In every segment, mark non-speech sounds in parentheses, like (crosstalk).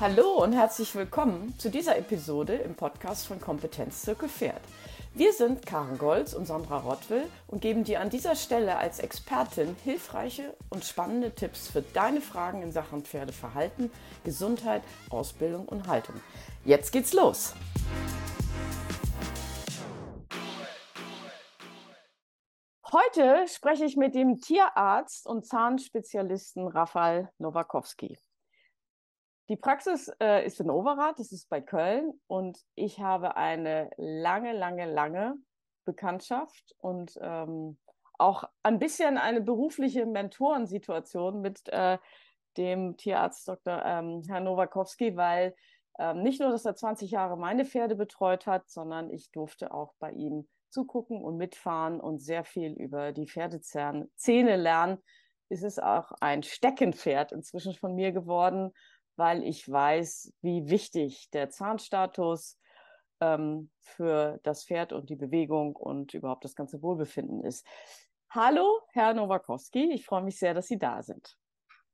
Hallo und herzlich willkommen zu dieser Episode im Podcast von Kompetenzzirkel Pferd. Wir sind Karen Golz und Sandra Rottwill und geben dir an dieser Stelle als Expertin hilfreiche und spannende Tipps für deine Fragen in Sachen Pferdeverhalten, Gesundheit, Ausbildung und Haltung. Jetzt geht's los! Heute spreche ich mit dem Tierarzt und Zahnspezialisten Rafael Nowakowski. Die Praxis äh, ist in Overath, das ist bei Köln und ich habe eine lange, lange, lange Bekanntschaft und ähm, auch ein bisschen eine berufliche Mentorensituation mit äh, dem Tierarzt Dr. Ähm, Herrn Nowakowski, weil ähm, nicht nur, dass er 20 Jahre meine Pferde betreut hat, sondern ich durfte auch bei ihm zugucken und mitfahren und sehr viel über die Pferdezähne lernen, ist es auch ein Steckenpferd inzwischen von mir geworden, weil ich weiß, wie wichtig der Zahnstatus ähm, für das Pferd und die Bewegung und überhaupt das ganze Wohlbefinden ist. Hallo, Herr Nowakowski, ich freue mich sehr, dass Sie da sind.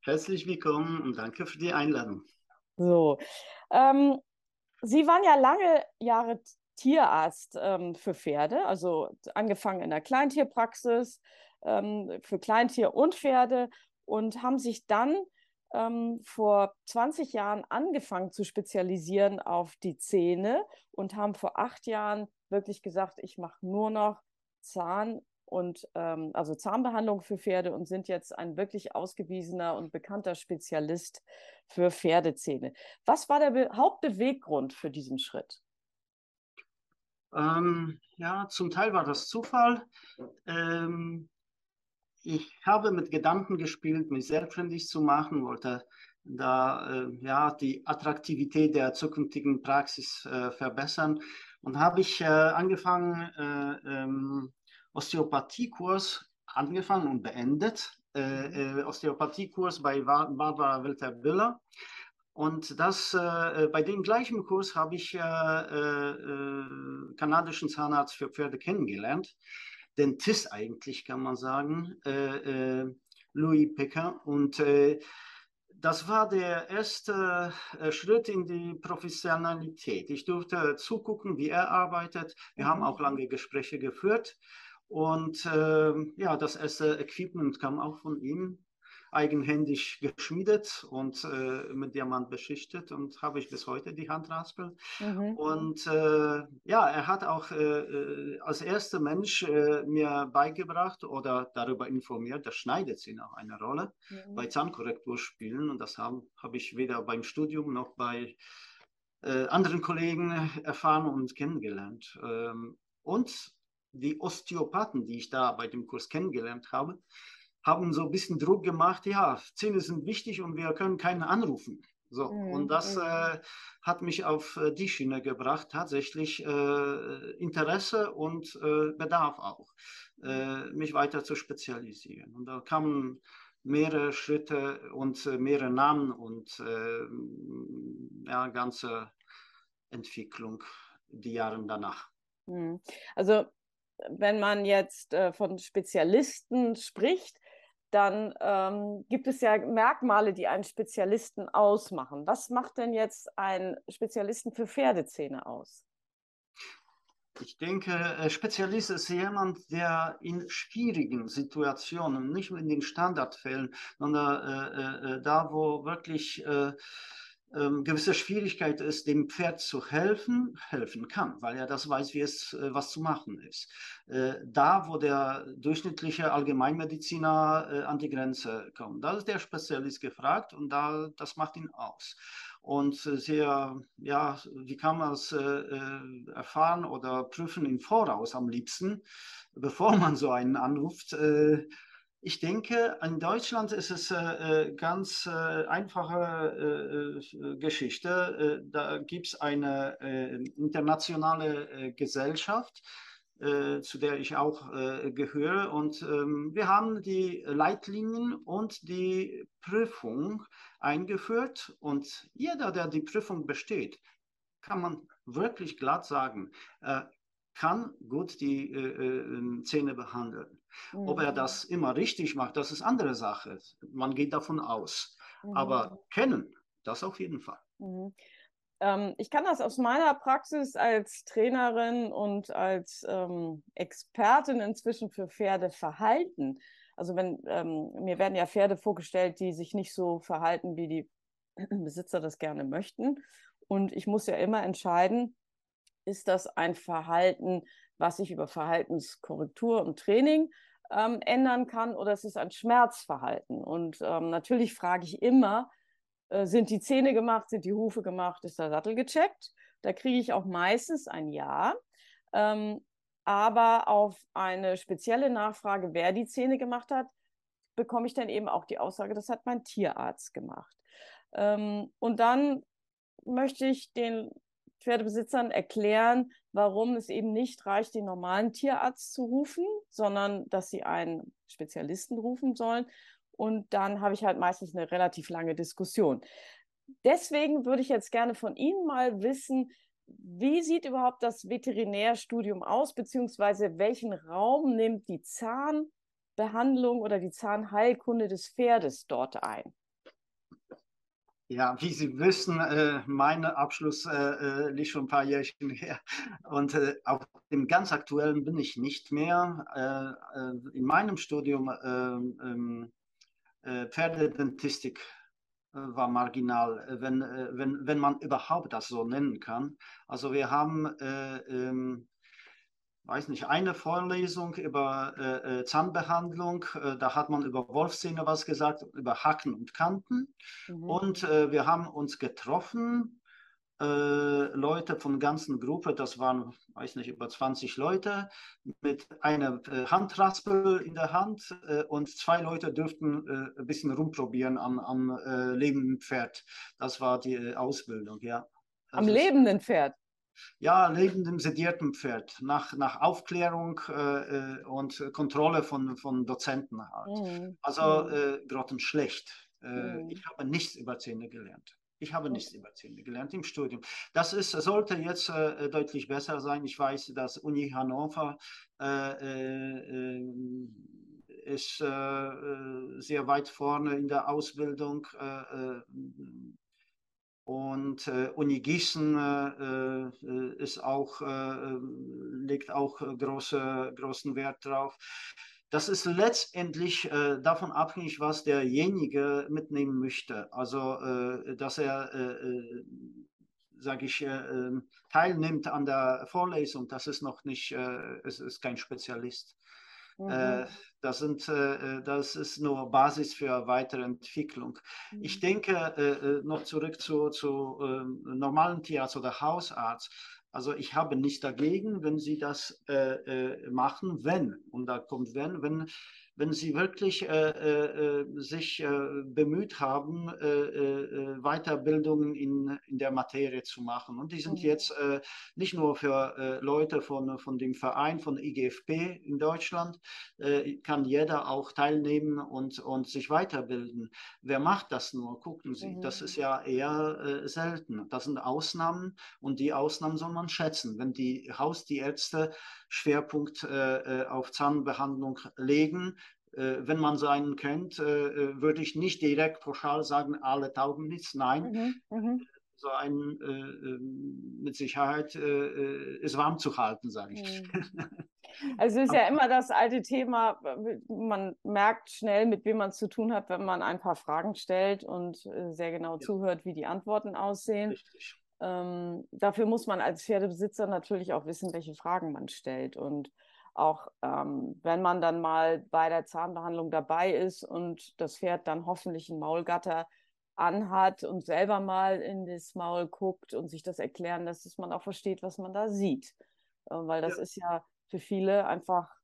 Herzlich willkommen und danke für die Einladung. So, ähm, Sie waren ja lange Jahre Tierarzt ähm, für Pferde, also angefangen in der Kleintierpraxis ähm, für Kleintier und Pferde und haben sich dann ähm, vor 20 Jahren angefangen zu spezialisieren auf die Zähne und haben vor acht Jahren wirklich gesagt, ich mache nur noch Zahn und ähm, also Zahnbehandlung für Pferde und sind jetzt ein wirklich ausgewiesener und bekannter Spezialist für Pferdezähne. Was war der Be Hauptbeweggrund für diesen Schritt? Ähm, ja, zum Teil war das Zufall. Ähm, ich habe mit Gedanken gespielt, mich selbstständig zu machen, wollte da äh, ja die Attraktivität der zukünftigen Praxis äh, verbessern und habe ich äh, angefangen äh, ähm, Osteopathiekurs angefangen und beendet. Äh, äh, Osteopathiekurs bei Barbara Wilter-Büller. Und das, bei dem gleichen Kurs habe ich kanadischen Zahnarzt für Pferde kennengelernt. Dentist eigentlich, kann man sagen, äh, äh, Louis Pecker. Und äh, das war der erste Schritt in die Professionalität. Ich durfte zugucken, wie er arbeitet. Wir mhm. haben auch lange Gespräche geführt. Und ja, das erste Equipment kam auch von ihm eigenhändig geschmiedet und äh, mit Diamant beschichtet und habe ich bis heute die Handraspel. Mhm. Und äh, ja, er hat auch äh, äh als erster Mensch äh, mir beigebracht oder darüber informiert, das schneidet sie noch eine Rolle mhm. bei Zahnkorrekturspielen und das habe hab ich weder beim Studium noch bei äh, anderen Kollegen erfahren und kennengelernt. Ähm, und die Osteopathen, die ich da bei dem Kurs kennengelernt habe, haben so ein bisschen Druck gemacht, ja, Zähne sind wichtig und wir können keinen anrufen. So, mhm. und das äh, hat mich auf äh, die Schiene gebracht, tatsächlich äh, Interesse und äh, Bedarf auch, äh, mich weiter zu spezialisieren. Und da kamen mehrere Schritte und äh, mehrere Namen und ja, ganze Entwicklung die Jahre danach. Mhm. Also wenn man jetzt von Spezialisten spricht, dann ähm, gibt es ja Merkmale, die einen Spezialisten ausmachen. Was macht denn jetzt einen Spezialisten für Pferdezähne aus? Ich denke, äh, Spezialist ist jemand, der in schwierigen Situationen, nicht nur in den Standardfällen, sondern äh, äh, äh da, wo wirklich äh, ähm, gewisse Schwierigkeit ist, dem Pferd zu helfen, helfen kann, weil er das weiß, wie es äh, was zu machen ist. Äh, da, wo der durchschnittliche Allgemeinmediziner äh, an die Grenze kommt, da ist der Spezialist gefragt und da, das macht ihn aus. Und sehr, ja, wie kann man es äh, erfahren oder prüfen im Voraus am liebsten, (laughs) bevor man so einen anruft, äh, ich denke, in Deutschland ist es äh, ganz äh, einfache äh, Geschichte. Äh, da gibt es eine äh, internationale äh, Gesellschaft, zu der ich auch gehöre. Und ähm, wir haben die Leitlinien und die Prüfung eingeführt. Und jeder, der die Prüfung besteht, kann man wirklich glatt sagen, kann gut die Zähne behandeln. Mhm. Ob er mhm. das immer richtig macht, das ist andere Sache. Man geht davon aus. Mhm. Aber kennen, das auf jeden Fall. Mhm. Ähm, ich kann das aus meiner Praxis als Trainerin und als ähm, Expertin inzwischen für Pferdeverhalten. Also wenn ähm, mir werden ja Pferde vorgestellt, die sich nicht so verhalten, wie die (clears throat) Besitzer das gerne möchten. Und ich muss ja immer entscheiden, ist das ein Verhalten, was ich über Verhaltenskorrektur und Training ähm, ändern kann, oder ist es ein Schmerzverhalten? Und ähm, natürlich frage ich immer, äh, sind die Zähne gemacht, sind die Hufe gemacht, ist der Sattel gecheckt? Da kriege ich auch meistens ein Ja. Ähm, aber auf eine spezielle Nachfrage, wer die Zähne gemacht hat, bekomme ich dann eben auch die Aussage, das hat mein Tierarzt gemacht. Ähm, und dann möchte ich den Pferdebesitzern erklären, warum es eben nicht reicht, den normalen Tierarzt zu rufen, sondern dass sie einen Spezialisten rufen sollen. Und dann habe ich halt meistens eine relativ lange Diskussion. Deswegen würde ich jetzt gerne von Ihnen mal wissen, wie sieht überhaupt das Veterinärstudium aus, beziehungsweise welchen Raum nimmt die Zahnbehandlung oder die Zahnheilkunde des Pferdes dort ein? Ja, wie Sie wissen, äh, mein Abschluss äh, äh, liegt schon ein paar Jährchen her. Und auf dem ganz aktuellen bin ich nicht mehr. In meinem Studium ähm, ähm, Pferdedentistik war marginal, wenn, wenn, wenn man überhaupt das so nennen kann. Also wir haben ähm, weiß nicht, eine Vorlesung über äh, äh, Zahnbehandlung. Äh, da hat man über Wolfszähne was gesagt, über Hacken und Kanten. Mhm. Und äh, wir haben uns getroffen, äh, Leute von der ganzen Gruppe, das waren, weiß nicht, über 20 Leute, mit einer Handraspel in der Hand und zwei Leute dürften ein bisschen rumprobieren am, am lebenden Pferd. Das war die Ausbildung, ja. Das am lebenden Pferd? Ja, lebendem sedierten Pferd, nach, nach Aufklärung äh, äh, und Kontrolle von, von Dozenten halt. Mhm. Also mhm. äh, grottenschlecht. Äh, mhm. Ich habe nichts über Zähne gelernt. Ich habe nichts über Zähne gelernt im Studium. Das ist, sollte jetzt äh, deutlich besser sein. Ich weiß, dass Uni Hannover äh, äh, ist sehr weit vorne in der Ausbildung und äh, Uni Gießen äh, äh ist auch, äh, legt auch große, großen Wert drauf. Das ist letztendlich äh, davon abhängig, was derjenige mitnehmen möchte. Also, äh, dass er, sage ich, teilnimmt an der Vorlesung, das ist noch nicht, es ist kein Spezialist. Mhm. Äh, das, sind, äh, das ist nur Basis für weitere Entwicklung. Mhm. Ich denke, äh, noch zurück zu, zu ähm, normalen Tierarzt oder Hausarzt. Also ich habe nichts dagegen, wenn Sie das machen, wenn, und da kommt wenn, wenn wenn sie wirklich äh, äh, sich äh, bemüht haben, äh, äh, Weiterbildungen in, in der Materie zu machen. Und die sind mhm. jetzt äh, nicht nur für Leute von, von dem Verein, von IGFP in Deutschland, kann jeder auch teilnehmen und, und sich weiterbilden. Wer macht das nur? Gucken Sie, mhm. das ist ja eher selten. Das sind Ausnahmen und die Ausnahmen soll man schätzen. Wenn die Haustierärzte Schwerpunkt auf Zahnbehandlung legen, äh, wenn man so einen kennt, äh, äh, würde ich nicht direkt pauschal sagen, alle taugen nichts. Nein, mhm, mhm. so ein mit Sicherheit ist warm zu halten, sage ich. Mhm. (laughs) Also es ist ja immer das alte Thema, man merkt schnell, mit wem man es zu tun hat, wenn man ein paar Fragen stellt und sehr genau ja. zuhört, wie die Antworten aussehen. Ähm, dafür muss man als Pferdebesitzer natürlich auch wissen, welche Fragen man stellt. Und auch ähm, wenn man dann mal bei der Zahnbehandlung dabei ist und das Pferd dann hoffentlich einen Maulgatter anhat und selber mal in das Maul guckt und sich das erklären lässt, dass man auch versteht, was man da sieht. Äh, weil das ja. ist ja für viele einfach,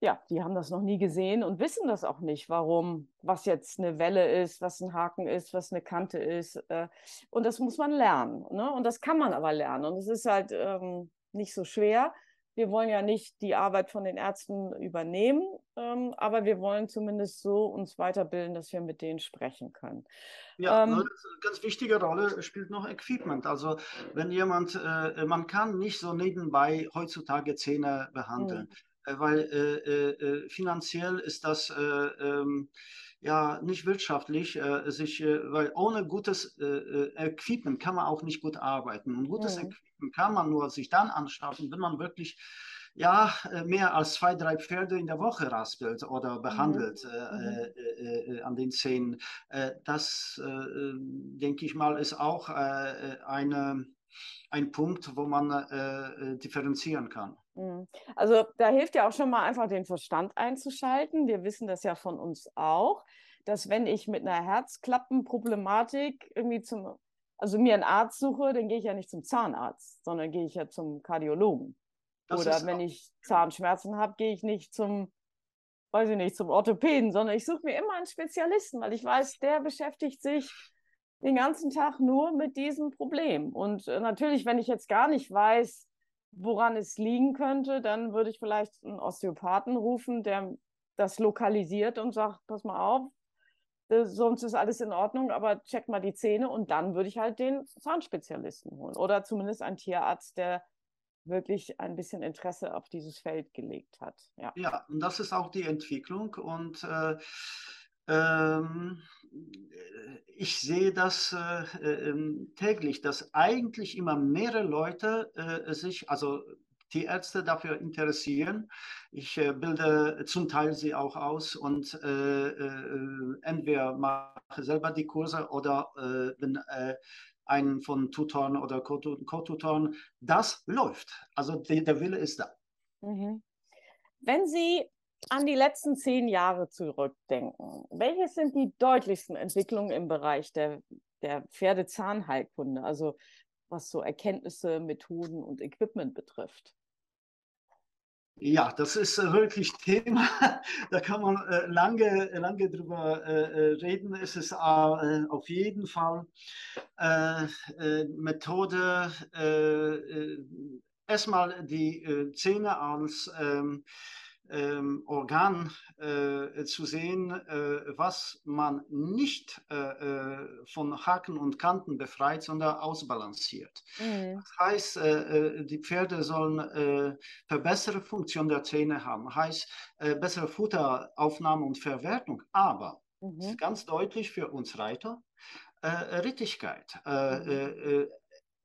ja, die haben das noch nie gesehen und wissen das auch nicht, warum, was jetzt eine Welle ist, was ein Haken ist, was eine Kante ist. Äh, und das muss man lernen. Ne? Und das kann man aber lernen. Und es ist halt ähm, nicht so schwer wir wollen ja nicht die Arbeit von den Ärzten übernehmen, ähm, aber wir wollen zumindest so uns weiterbilden, dass wir mit denen sprechen können. Ja, ähm, eine ganz wichtige Rolle spielt noch Equipment. Also wenn jemand, äh, man kann nicht so nebenbei heutzutage Zähne behandeln, mhm. Äh, weil äh, äh, äh finanziell ist das äh, ähm, ja nicht wirtschaftlich, äh, sich, äh, weil ohne gutes äh, Equipment kann man auch nicht gut arbeiten. Und gutes mhm. Equipment kann man nur sich dann anschaffen, wenn man wirklich ja, mehr als zwei, drei Pferde in der Woche raspelt oder behandelt mhm. äh, äh, an den Zähnen. das, denke ich mal, ist auch eine, ein Punkt, wo man differenzieren kann. Mhm. Also da hilft ja auch schon mal einfach den Verstand einzuschalten. Wir wissen das ja von uns auch, dass wenn ich mit einer Herzklappenproblematik irgendwie zum, also mir einen Arzt suche, dann gehe ich ja nicht zum Zahnarzt, sondern gehe ich ja zum Kardiologen. Das Oder wenn ich Zahnschmerzen habe, gehe ich nicht zum, weiß ich nicht, zum Orthopäden, sondern ich suche mir immer einen Spezialisten, weil ich weiß, der beschäftigt sich den ganzen Tag nur mit diesem Problem. Und äh, natürlich, wenn ich jetzt gar nicht weiß, woran es liegen könnte, dann würde ich vielleicht einen Osteopathen rufen, der das lokalisiert und sagt, pass mal auf, äh, sonst ist alles in Ordnung, aber check mal die Zähne und dann würde ich halt den Zahnspezialisten holen oder zumindest einen Tierarzt, der wirklich ein bisschen Interesse auf dieses Feld gelegt hat. Ja, ja und das ist auch die Entwicklung und äh, ich sehe das äh, äh, täglich, dass eigentlich immer mehrere Leute äh, sich, also die Ärzte dafür interessieren. Ich äh, bilde zum Teil sie auch aus und äh, äh, entweder mache selber die Kurse oder bin ein von Tutoren oder Co-Tutoren. Das läuft. Also die, der Wille ist da. Mhm. Wenn Sie an die letzten zehn Jahre zurückdenken, welches sind die deutlichsten Entwicklungen im Bereich der, der Pferdezahnheilkunde, also was so Erkenntnisse, Methoden und Equipment betrifft? Ja, das ist äh, wirklich Thema. (laughs) Da kann man äh, lange, lange drüber äh, reden. Es ist auf jeden Fall Methode, erstmal die Zähne als ähm, Organ äh, zu sehen, äh, was man nicht äh, äh von Haken und Kanten befreit, sondern ausbalanciert. Mhm. Das heißt, äh, äh, die Pferde sollen verbesserte Funktion der Zähne haben, heißt bessere Futteraufnahme und Verwertung, aber mhm. ganz deutlich für uns Reiter, Rittigkeit. Mhm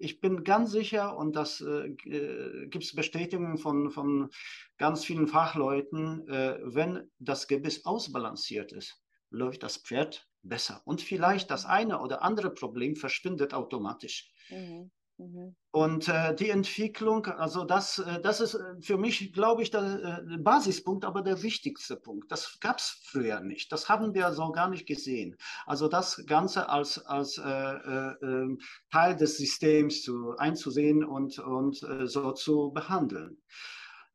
ich bin ganz sicher, und das äh, äh gibt es Bestätigungen von, von ganz vielen Fachleuten, äh, wenn das Gebiss ausbalanciert ist, läuft das Pferd besser. Und vielleicht das eine oder andere Problem verschwindet automatisch. Mhm. Mhm. Und äh, die Entwicklung, also das, äh, das ist äh, für mich, glaube ich, der äh, Basispunkt, aber der wichtigste Punkt. Das gab es früher nicht. Das haben wir so gar nicht gesehen. Also das Ganze als, als äh, äh, ähm, Teil des Systems zu, einzusehen und, und so zu behandeln.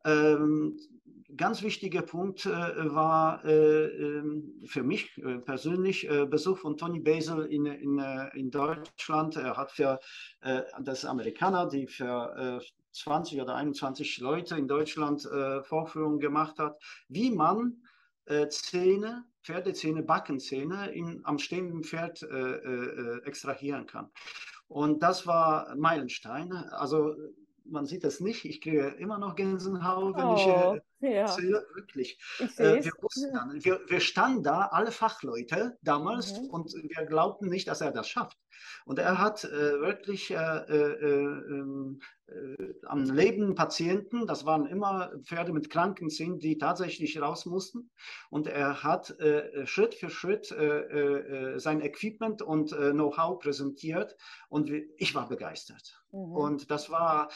Ähm, ganz wichtiger Punkt äh, war äh, ähm, für mich äh, persönlich äh, Besuch von Tony Basil in, in, äh, in Deutschland. Er hat für das Amerikaner, die für 20 oder 21 Leute in Deutschland Vorführungen gemacht hat, wie man Zähne, Pferdezähne, Backenzähne in, am stehenden Pferd extrahieren kann. Und das war Meilenstein. Also man sieht das nicht. Ich kriege immer noch Gänsehaut, wenn oh, ich äh, ja. erzähle. Wirklich. Äh, wir, wussten, wir, wir, standen da, alle Fachleute damals, mhm. und wir glaubten nicht, dass er das schafft. Und er hat äh, wirklich äh, äh, ähm, äh, am lebenden Patienten, das waren immer Pferde mit kranken Zähnen, die tatsächlich raus mussten. Und er hat äh, Schritt für Schritt äh, sein Equipment und Know-how präsentiert. Und ich war begeistert. Mhm. Und das war,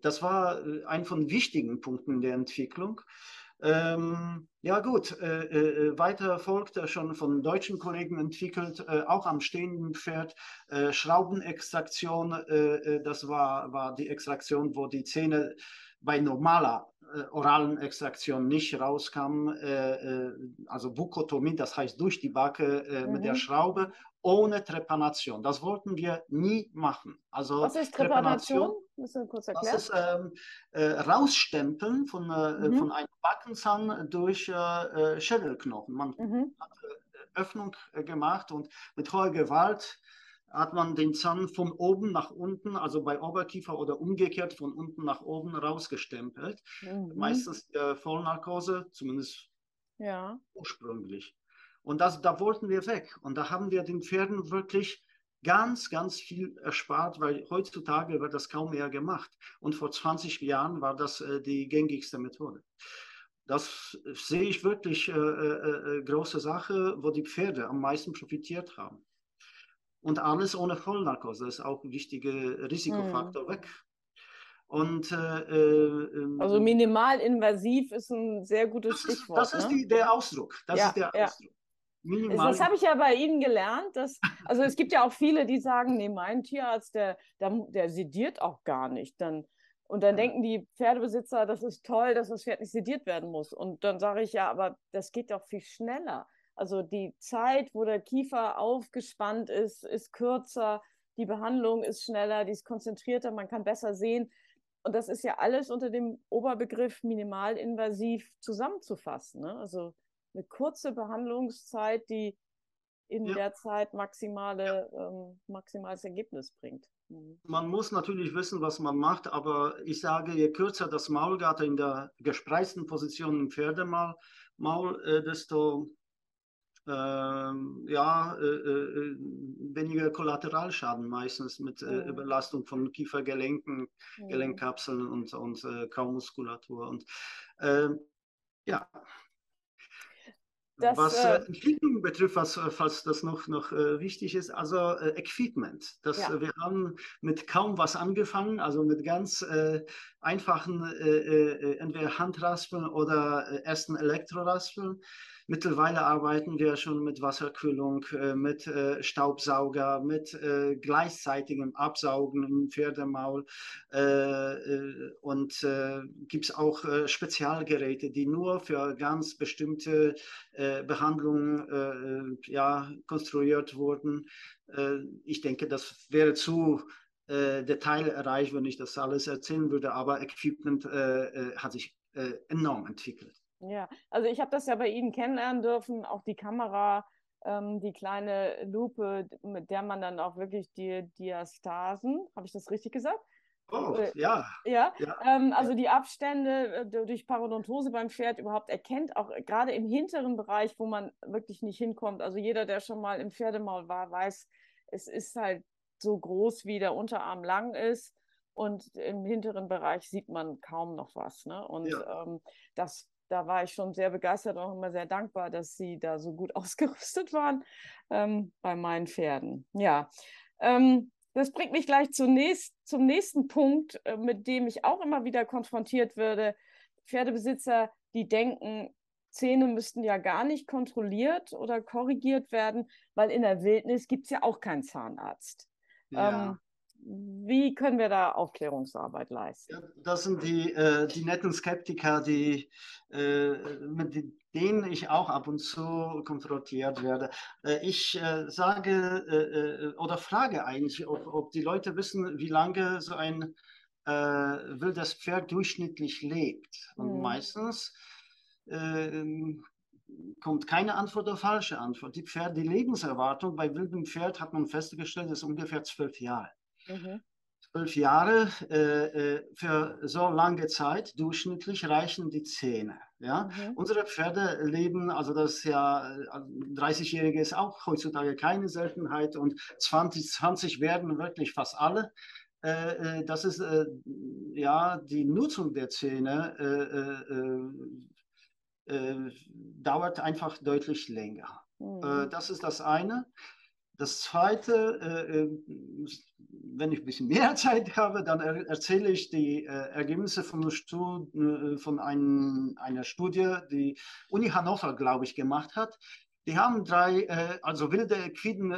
das war ein von wichtigen Punkten der Entwicklung. Ähm, ja gut, äh, äh, weiter folgt er schon von deutschen Kollegen entwickelt, äh, auch am stehenden Pferd, äh, Schraubenextraktion, äh, äh, das war, war die Extraktion, wo die Zähne bei normaler oralen Extraktion nicht rauskam, also Bukotomie, das heißt durch die Backe mhm. mit der mhm. Schraube ohne Trepanation. Das wollten wir nie machen. Also Was ist Trepanation? Müssen wir kurz erklären. Das ist ähm, äh, Rausstempeln von, äh, mhm. von einem Backenzahn durch äh, äh Schädelknochen. Man mhm. hat äh, Öffnung äh, gemacht und mit hoher Gewalt hat man den Zahn von oben nach unten, also bei Oberkiefer oder umgekehrt von unten nach oben rausgestempelt. Mhm. Meistens Vollnarkose, zumindest ja. ursprünglich. Und das, da wollten wir weg. Und da haben wir den Pferden wirklich ganz, ganz viel erspart, weil heutzutage wird das kaum mehr gemacht. Und vor 20 Jahren war das äh, die gängigste Methode. Das sehe ich wirklich äh, äh, äh, große Sache, wo die Pferde am meisten profitiert haben. Und alles ohne Vollnarkose ist auch ein wichtiger Risikofaktor hm. weg. Und, äh, äh, also minimalinvasiv ist ein sehr gutes das Stichwort. das ist ne? die, der Ausdruck. Das ja, ist der ja. Ausdruck. Minimal. Das habe ich ja bei Ihnen gelernt. Dass, also es gibt ja auch viele, die sagen, nee, mein Tierarzt, der, der, der sediert auch gar nicht. Dann, und dann ja. denken die Pferdebesitzer, das ist toll, dass das Pferd nicht sediert werden muss. Und dann sage ich ja, aber das geht doch viel schneller. Also die Zeit, wo der Kiefer aufgespannt ist, ist kürzer, die Behandlung ist schneller, die ist konzentrierter, man kann besser sehen. Und das ist ja alles unter dem Oberbegriff minimalinvasiv zusammenzufassen. Ne? Also eine kurze Behandlungszeit, die in ja. der Zeit maximale, ähm, maximales Ergebnis bringt. Mhm. Man muss natürlich wissen, was man macht, aber ich sage, je kürzer das Maulgatter in der gespreizten Position im Pferdemaul, äh, desto ähm, ja, äh, äh, weniger Kollateralschaden meistens mit äh, mhm. Überlastung von Kiefergelenken, mhm. Gelenkkapseln und, und äh, Kaumuskulatur. Und ähm, ja, das, was äh, Entwicklung betrifft, was, äh, falls das noch, noch äh, wichtig ist, also äh, Equipment. Das, ja. Wir haben mit kaum was angefangen, also mit ganz äh, einfachen äh, entweder Handraspeln oder ersten Elektroraspeln. Mittlerweile arbeiten wir schon mit Wasserkühlung, äh, mit äh, Staubsauger, mit äh, gleichzeitigem Absaugen im Pferdemaul und gibt es auch Spezialgeräte, die nur für ganz bestimmte Behandlungen ja, konstruiert wurden. ich denke, das wäre zu detailreich, wenn ich das alles erzählen würde, aber Equipment hat sich enorm entwickelt. Ja, also ich habe das ja bei Ihnen kennenlernen dürfen, auch die Kamera, ähm, die kleine Lupe, mit der man dann auch wirklich die Diastasen, habe ich das richtig gesagt? Oh, äh, ja. Ja, ja. Ähm, also die Abstände äh, durch Parodontose beim Pferd überhaupt erkennt, auch gerade im hinteren Bereich, wo man wirklich nicht hinkommt. Also jeder, der schon mal im Pferdemaul war, weiß, es ist halt so groß, wie der Unterarm lang ist. Und im hinteren Bereich sieht man kaum noch was. Ne? Und ja. ähm, das da war ich schon sehr begeistert und auch immer sehr dankbar, dass sie da so gut (laughs) ausgerüstet waren ähm, bei meinen Pferden. Ja, ähm, das bringt mich gleich zunächst, zum nächsten Punkt, äh, mit dem ich auch immer wieder konfrontiert würde. Pferdebesitzer, die denken, Zähne müssten ja gar nicht kontrolliert oder korrigiert werden, weil in der Wildnis gibt es ja auch keinen Zahnarzt. Ja. Ähm, wie können wir da Aufklärungsarbeit leisten? Ja, das sind die, äh, die netten Skeptiker, die, äh, mit denen ich auch ab und zu konfrontiert werde. Äh, ich äh, sage äh, äh, oder frage eigentlich, ob, ob, die Leute wissen, wie lange so ein wildes Pferd durchschnittlich lebt. Und mhm. meistens kommt keine Antwort oder falsche Antwort. Die, Pferd, die Lebenserwartung bei wildem Pferd hat man festgestellt, ist ungefähr zwölf Jahre. Mhm. Zwölf Jahre äh, äh, für so lange Zeit durchschnittlich reichen die Zähne. Ja? Mhm. Unsere Pferde leben, also das ja, 30-Jährige ist auch heutzutage keine Seltenheit und 20, 20 werden wirklich fast alle. Äh, äh das ist äh, ja die Nutzung der Zähne äh, dauert einfach deutlich länger. Mhm. das ist das eine. Das Zweite, äh, äh, wenn ich ein bisschen mehr (laughs) Zeit habe, dann er, erzähle ich die äh, Ergebnisse von, Stud von ein, einer Studie, die Uni Hannover, glaube ich, gemacht hat. Die haben drei, also wilde Equiden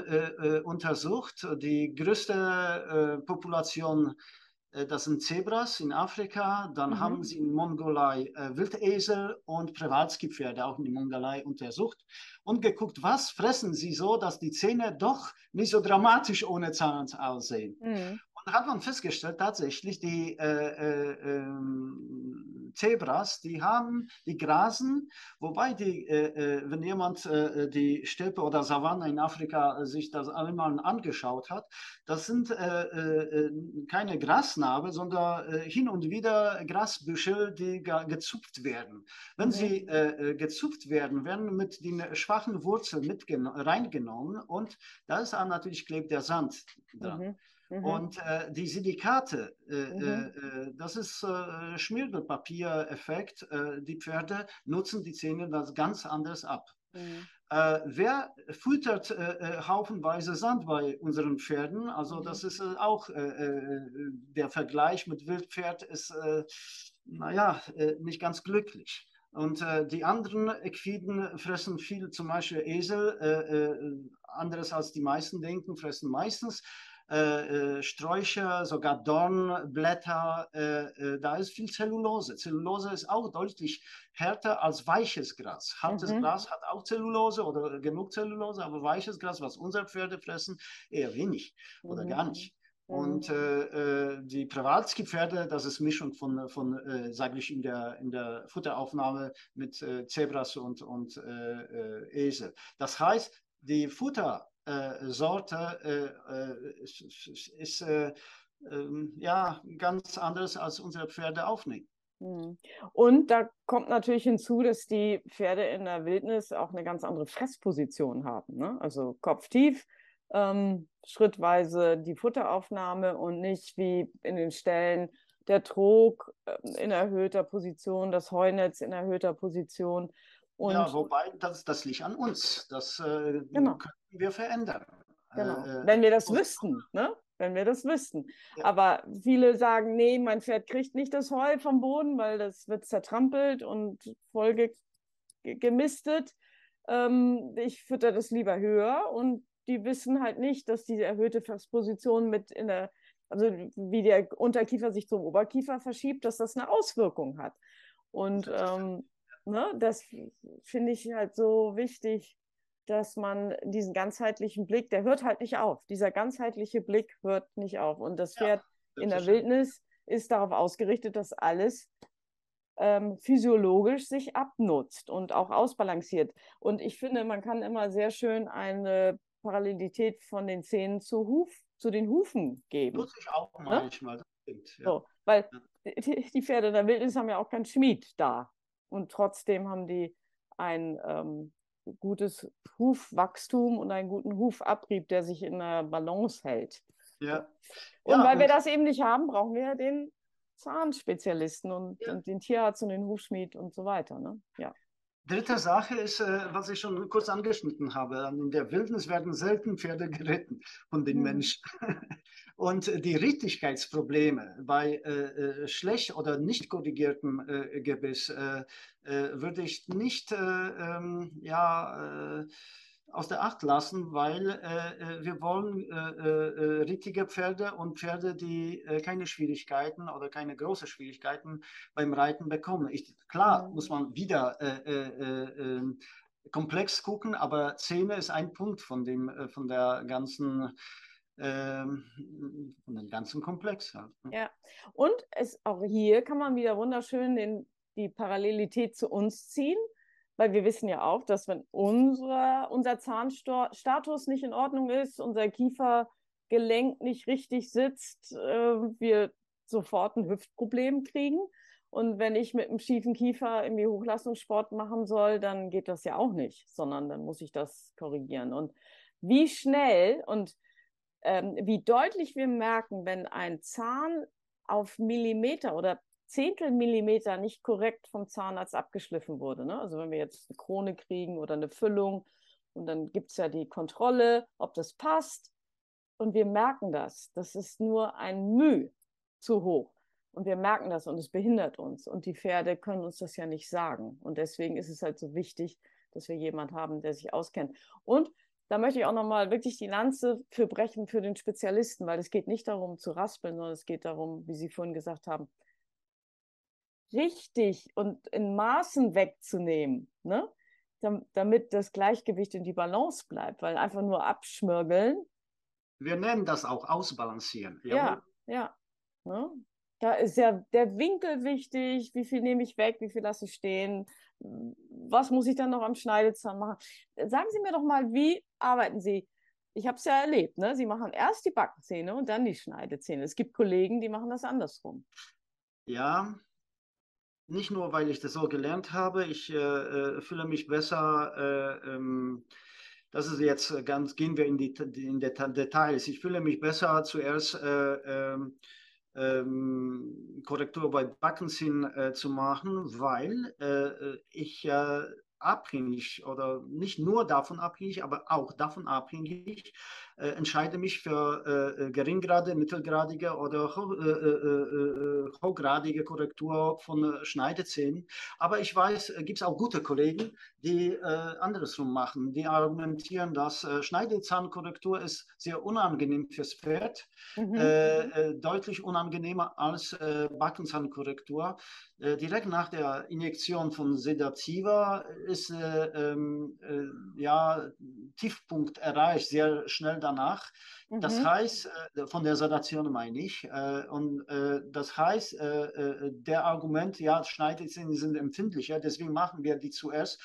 untersucht. Die größte Population das sind Zebras in Afrika, dann mhm. haben sie in Mongolei äh, Wildesel und Przewalski-Pferde auch in Mongolei untersucht und geguckt, was fressen sie so, dass die Zähne doch nicht so dramatisch ohne Zahn aussehen. Mhm. Hat man festgestellt, tatsächlich, die äh, äh, ähm, Zebras, die haben, die grasen, wobei die, äh, äh wenn jemand äh, die Steppe oder Savanne in Afrika sich das einmal angeschaut hat, das sind äh, keine Grasnarbe, sondern hin und wieder Grasbüschel, die gezupft werden. Wenn mhm. sie gezupft werden, werden mit den schwachen Wurzeln mit reingenommen und da ist natürlich klebt der Sand dran. Mhm. Mhm. Und äh, die Silikate, äh, mhm. äh, das ist äh, Schmirgelpapier-Effekt. Äh, die Pferde nutzen die Zähne das ganz anders ab. Mhm. Äh, wer füttert äh, haufenweise Sand bei unseren Pferden? Also mhm. das ist auch der Vergleich mit Wildpferd ist, naja, nicht ganz glücklich. Und äh, die anderen Equiden fressen viel, zum Beispiel Esel, äh, äh, anderes als die meisten denken, fressen meistens äh, äh, Sträucher, sogar Dornblätter, äh, äh, da ist viel Zellulose. Zellulose ist auch deutlich härter als weiches Gras. Hartes mhm. Gras hat auch Zellulose oder genug Zellulose, aber weiches Gras, was unsere Pferde fressen, eher wenig oder mhm. gar nicht. Mhm. Und äh, die Prawalski-Pferde, das ist Mischung von, von äh, sage ich, in der, in der Futteraufnahme mit äh, Zebras und, und Esel. Das heißt, die Futter, äh, Sorte äh, ist, ist ähm, ja ganz anders als unsere Pferde aufnehmen. Hm. Und da kommt natürlich hinzu, dass die Pferde in der Wildnis auch eine ganz andere Fressposition haben. Ne? Also kopftief, ähm, schrittweise die Futteraufnahme und nicht wie in den Ställen der Trog äh, in erhöhter Position, das Heunetz in erhöhter Position. Und ja, wobei das, das liegt an uns. Das äh, genau. könnten wir verändern. Genau. Äh, Wenn wir das wüssten, ne? Wenn wir das wüssten. Ja. Aber viele sagen, nee, mein Pferd kriegt nicht das Heu vom Boden, weil das wird zertrampelt und voll ge gemistet. Ähm, ich fütter das lieber höher und die wissen halt nicht, dass diese erhöhte Position mit in der, also wie der Unterkiefer sich zum Oberkiefer verschiebt, dass das eine Auswirkung hat. Und ähm, ne, das finde ich halt so wichtig, dass man diesen ganzheitlichen Blick, der hört halt nicht auf. Dieser ganzheitliche Blick hört nicht auf. Und das Pferd ja, in der Wildnis ist darauf ausgerichtet, dass alles ähm, physiologisch sich abnutzt und auch ausbalanciert. Und ich finde, man kann immer sehr schön eine Parallelität von den Zähnen zu, Huf, zu den Hufen geben. Nutze ich auch ne? manchmal, das stimmt. Ja. So, weil die, die Pferde der Wildnis haben ja auch keinen Schmied da und trotzdem haben die ein ähm, gutes Hufwachstum und einen guten Hufabrieb, der sich in der Balance hält. Ja. Und ja, weil und wir das eben nicht haben, brauchen wir den Zahnspezialisten und, ja. und den Tierarzt und den Hufschmied und so weiter. Ne? Ja. Dritte Sache ist, äh, was ich schon kurz angeschnitten habe. In der Wildnis werden selten Pferde geritten von den mhm. Menschen. (laughs) Und die Richtigkeitsprobleme bei äh, äh, schlecht oder nicht korrigiertem äh, Gebiss äh, äh, würde ich nicht ähm, ja, aus der Acht lassen, weil äh, wir wollen äh, äh, richtige Pferde und Pferde, die keine Schwierigkeiten oder keine großen Schwierigkeiten beim Reiten bekommen. Ich, klar mhm. muss man wieder ähm, komplex gucken, aber Zähne ist ein Punkt von, dem, von der ganzen ähm, von dem ganzen Komplex. Halt. Ne? Ja, und es, auch hier kann man wieder wunderschön den, die Parallelität zu uns ziehen weil wir wissen ja auch, dass wenn unsere, unser Zahnstatus nicht in Ordnung ist, unser Kiefergelenk nicht richtig sitzt, äh, wir sofort ein Hüftproblem kriegen. Und wenn ich mit einem schiefen Kiefer irgendwie Hochleistungssport machen soll, dann geht das ja auch nicht, sondern dann muss ich das korrigieren. Und wie schnell und ähm, wie deutlich wir merken, wenn ein Zahn auf Millimeter oder Zehntelmillimeter nicht korrekt vom Zahnarzt abgeschliffen wurde. Ne? Also wenn wir jetzt eine Krone kriegen oder eine Füllung und dann gibt es ja die Kontrolle, ob das passt. Und wir merken das. Das ist nur ein Müh zu hoch. Und wir merken das und es behindert uns. Und die Pferde können uns das ja nicht sagen. Und deswegen ist es halt so wichtig, dass wir jemanden haben, der sich auskennt. Und da möchte ich auch nochmal wirklich die Lanze für brechen für den Spezialisten, weil es geht nicht darum zu raspeln, sondern es geht darum, wie Sie vorhin gesagt haben, richtig und in Maßen wegzunehmen, ne? damit das Gleichgewicht und die Balance bleibt, weil einfach nur abschmürgeln. Wir nennen das auch ausbalancieren. Ja, Ja. Ne? Da ist ja der Winkel wichtig, wie viel nehme ich weg, wie viel lasse ich stehen, was muss ich dann noch am Schneidezahn machen. Sagen Sie mir doch mal, wie arbeiten Sie? Ich habe es ja erlebt, ne? Sie machen erst die Backenzähne und dann die Schneidezähne. Es gibt Kollegen, die machen das andersrum. Ja, nicht nur, weil ich das so gelernt habe, ich äh, äh fühle mich besser. Äh, ähm, das ist jetzt ganz, gehen wir in die in Details. Ich fühle mich besser zuerst äh, ähm, ähm, Korrektur bei Backenzähnen äh, zu machen, weil äh, ich abhängig oder nicht nur davon abhängig, aber auch davon abhängig, äh, entscheide mich für äh, geringgradige, mittelgradige oder hoch, äh, äh, äh, hochgradige Korrektur von Schneidezähnen. Aber ich weiß, gibt es auch gute Kollegen, die andersrum machen. Die argumentieren, dass Schneidezahnkorrektur ist sehr unangenehm fürs Pferd, mhm. deutlich unangenehmer als Backenzahnkorrektur. direkt nach der Injektion von Sedativa ist ähm, ja Tiefpunkt erreicht, sehr schnell danach. Mhm. Das heißt, äh, von der Sedation meine ich, äh, und äh, das heißt, der Argument, ja, Schneidezähne sind empfindlicher, deswegen machen wir die zuerst,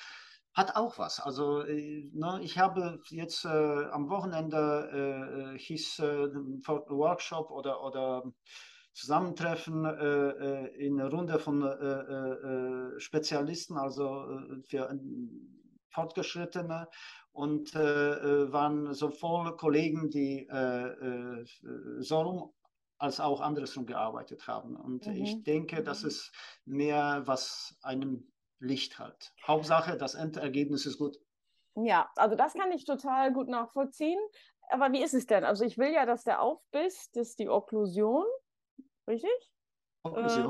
hat auch was. Also ne, ich habe jetzt am Wochenende hieß Workshop oder, oder Zusammentreffen äh, in einer Runde von äh, Spezialisten, also für Fortgeschrittene und äh, äh, waren sowohl Kollegen, die äh, äh, so rum als auch andersrum gearbeitet haben. Und mhm. ich denke, das ist mehr, was einem Licht hat. Hauptsache, das Endergebnis ist gut. Ja, also das kann ich total gut nachvollziehen. Aber wie ist es denn? Also ich will ja, dass der Aufbiss, das ist die Okklusion, richtig? Äh,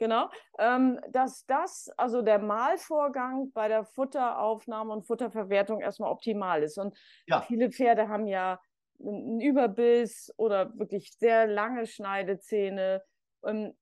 Genau, ähm, dass das, also der Mahlvorgang bei der Futteraufnahme und Futterverwertung erstmal optimal ist. Und ja. viele Pferde haben ja einen Überbiss oder wirklich sehr lange Schneidezähne. Ähm,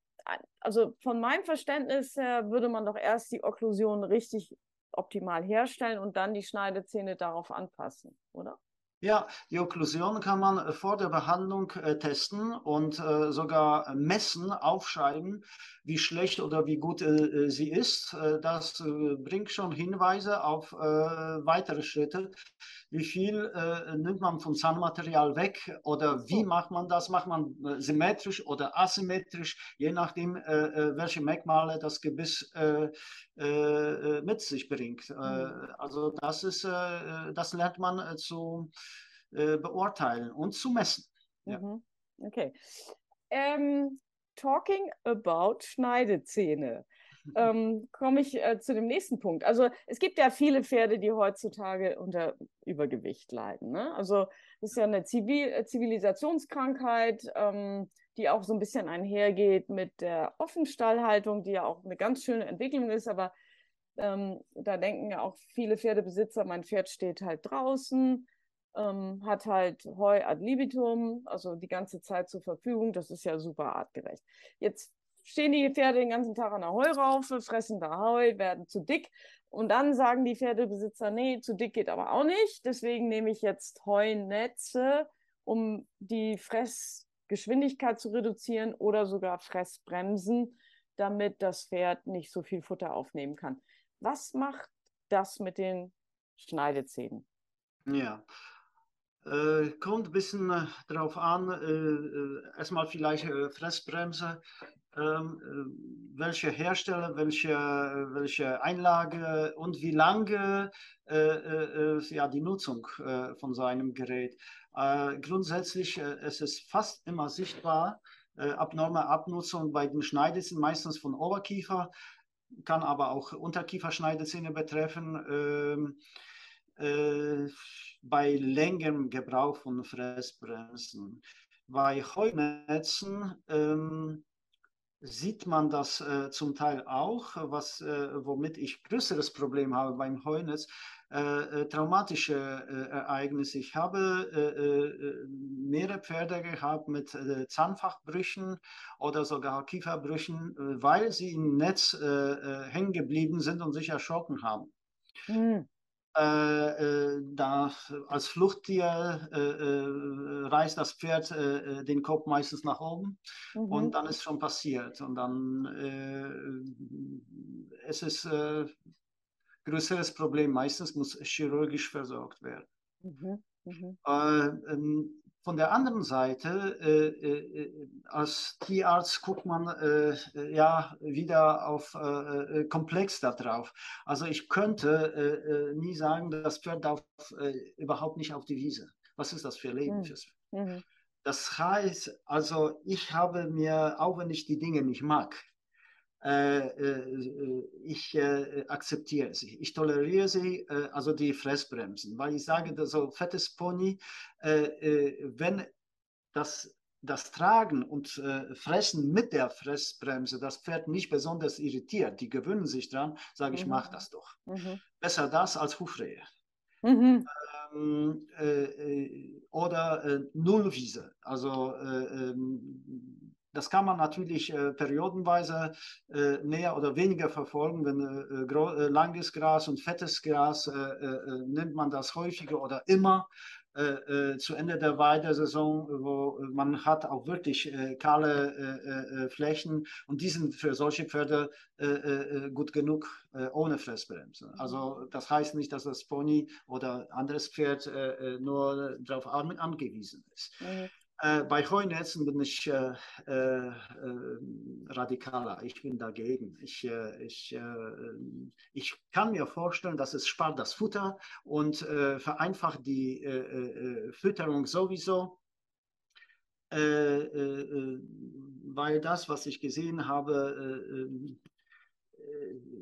also von meinem Verständnis her würde man doch erst die Okklusion richtig optimal herstellen und dann die Schneidezähne darauf anpassen, oder? Ja, die Okklusion kann man äh, vor der Behandlung äh, testen und äh, sogar messen, aufschreiben, wie schlecht oder wie gut äh, sie ist. Äh, das äh, bringt schon Hinweise auf weitere Schritte. Wie viel nimmt man vom Zahnmaterial weg oder wie macht man das? Macht man symmetrisch oder asymmetrisch, je nachdem, welche Merkmale das Gebiss mit sich bringt. Mhm. also das ist, das lernt man zu äh, beurteilen und zu messen. Ja. Mhm. Okay. Ähm, talking about Schneidezähne. (laughs) ähm, komme ich äh, zu dem nächsten Punkt. Also es gibt ja viele Pferde, die heutzutage unter Übergewicht leiden. Ne? Also das ist ja eine Zivil äh, Zivilisationskrankheit, ähm, die auch so ein bisschen einhergeht mit der Offenstallhaltung, die ja auch eine ganz schöne Entwicklung ist, aber ähm, da denken ja auch viele Pferdebesitzer, mein Pferd steht halt draußen, ähm, hat halt Heu ad libitum, also die ganze Zeit zur Verfügung. Das ist ja super artgerecht. Jetzt stehen die Pferde den ganzen Tag an der Heuraufe, fressen da Heu, werden zu dick. Und dann sagen die Pferdebesitzer, nee, zu dick geht aber auch nicht. Deswegen nehme ich jetzt Heunetze, um die Fressgeschwindigkeit zu reduzieren oder sogar Fressbremsen, damit das Pferd nicht so viel Futter aufnehmen kann. Was macht das mit den Schneidezähnen? Ja, äh, kommt ein bisschen äh, darauf an, äh, äh erstmal vielleicht äh, Fressbremse, ähm, äh, welche Hersteller, welche, welche Einlage und wie lange ja, die Nutzung von seinem Gerät. grundsätzlich es ist fast immer sichtbar, abnorme Abnutzung bei den Schneidezähnen, meistens von Oberkiefer, kann aber auch Unterkieferschneidezähne betreffen. Bei längerem Gebrauch von Fressbremsen. Bei Heunetzen ähm, sieht man das äh, zum Teil auch, was, äh, womit ich größeres Problem habe beim Heunetz, äh, äh traumatische äh, Ereignisse. Ich habe äh, mehrere Pferde gehabt mit Zahnfachbrüchen oder sogar Kieferbrüchen, weil sie im Netz hängen geblieben sind und sich erschrocken haben. Mhm. Äh, da als Fluchttier äh, äh, reißt das Pferd äh, den Kopf meistens nach oben mhm. und dann ist schon passiert. Und dann es ist es größeres Problem. Meistens muss chirurgisch versorgt werden. Mhm. Mhm. Von der anderen Seite, äh, äh, als Tierarzt guckt man äh, ja wieder auf äh, äh, komplex darauf. Also ich könnte äh, nie sagen, das Pferd darf überhaupt nicht auf die Wiese. Was ist das für Leben? Mhm. Das heißt, also ich habe mir, auch wenn ich die Dinge nicht mag, äh, äh, ich äh, akzeptiere sie. Ich toleriere sie, also die Fressbremsen, weil ich sage, so fettes Pony, wenn das das Tragen und äh, Fressen mit der Fressbremse das Pferd nicht besonders irritiert, die gewöhnen sich dran, sage ich, mhm. mach das doch. Mhm. Besser das als Hufrehe. Mhm. Ähm, äh, oder Nullwiese. Also ähm, das kann man natürlich äh, periodenweise äh, mehr oder weniger verfolgen. Wenn äh, äh langes Gras und fettes Gras äh, äh, nimmt man das häufiger oder immer zu Ende der Weidesaison, wo man hat auch wirklich kahle Flächen und die sind für solche Pferde gut genug ohne Fressbremse. Also das heißt nicht, dass das Pony oder anderes Pferd nur darauf angewiesen ist. Mhm. Äh, bei Heunetzen bin ich äh, äh, radikaler. Ich bin dagegen. Ich, äh, ich, äh, ich kann mir vorstellen, dass es spart das Futter und äh, vereinfacht die Fütterung sowieso. weil das, was ich gesehen habe,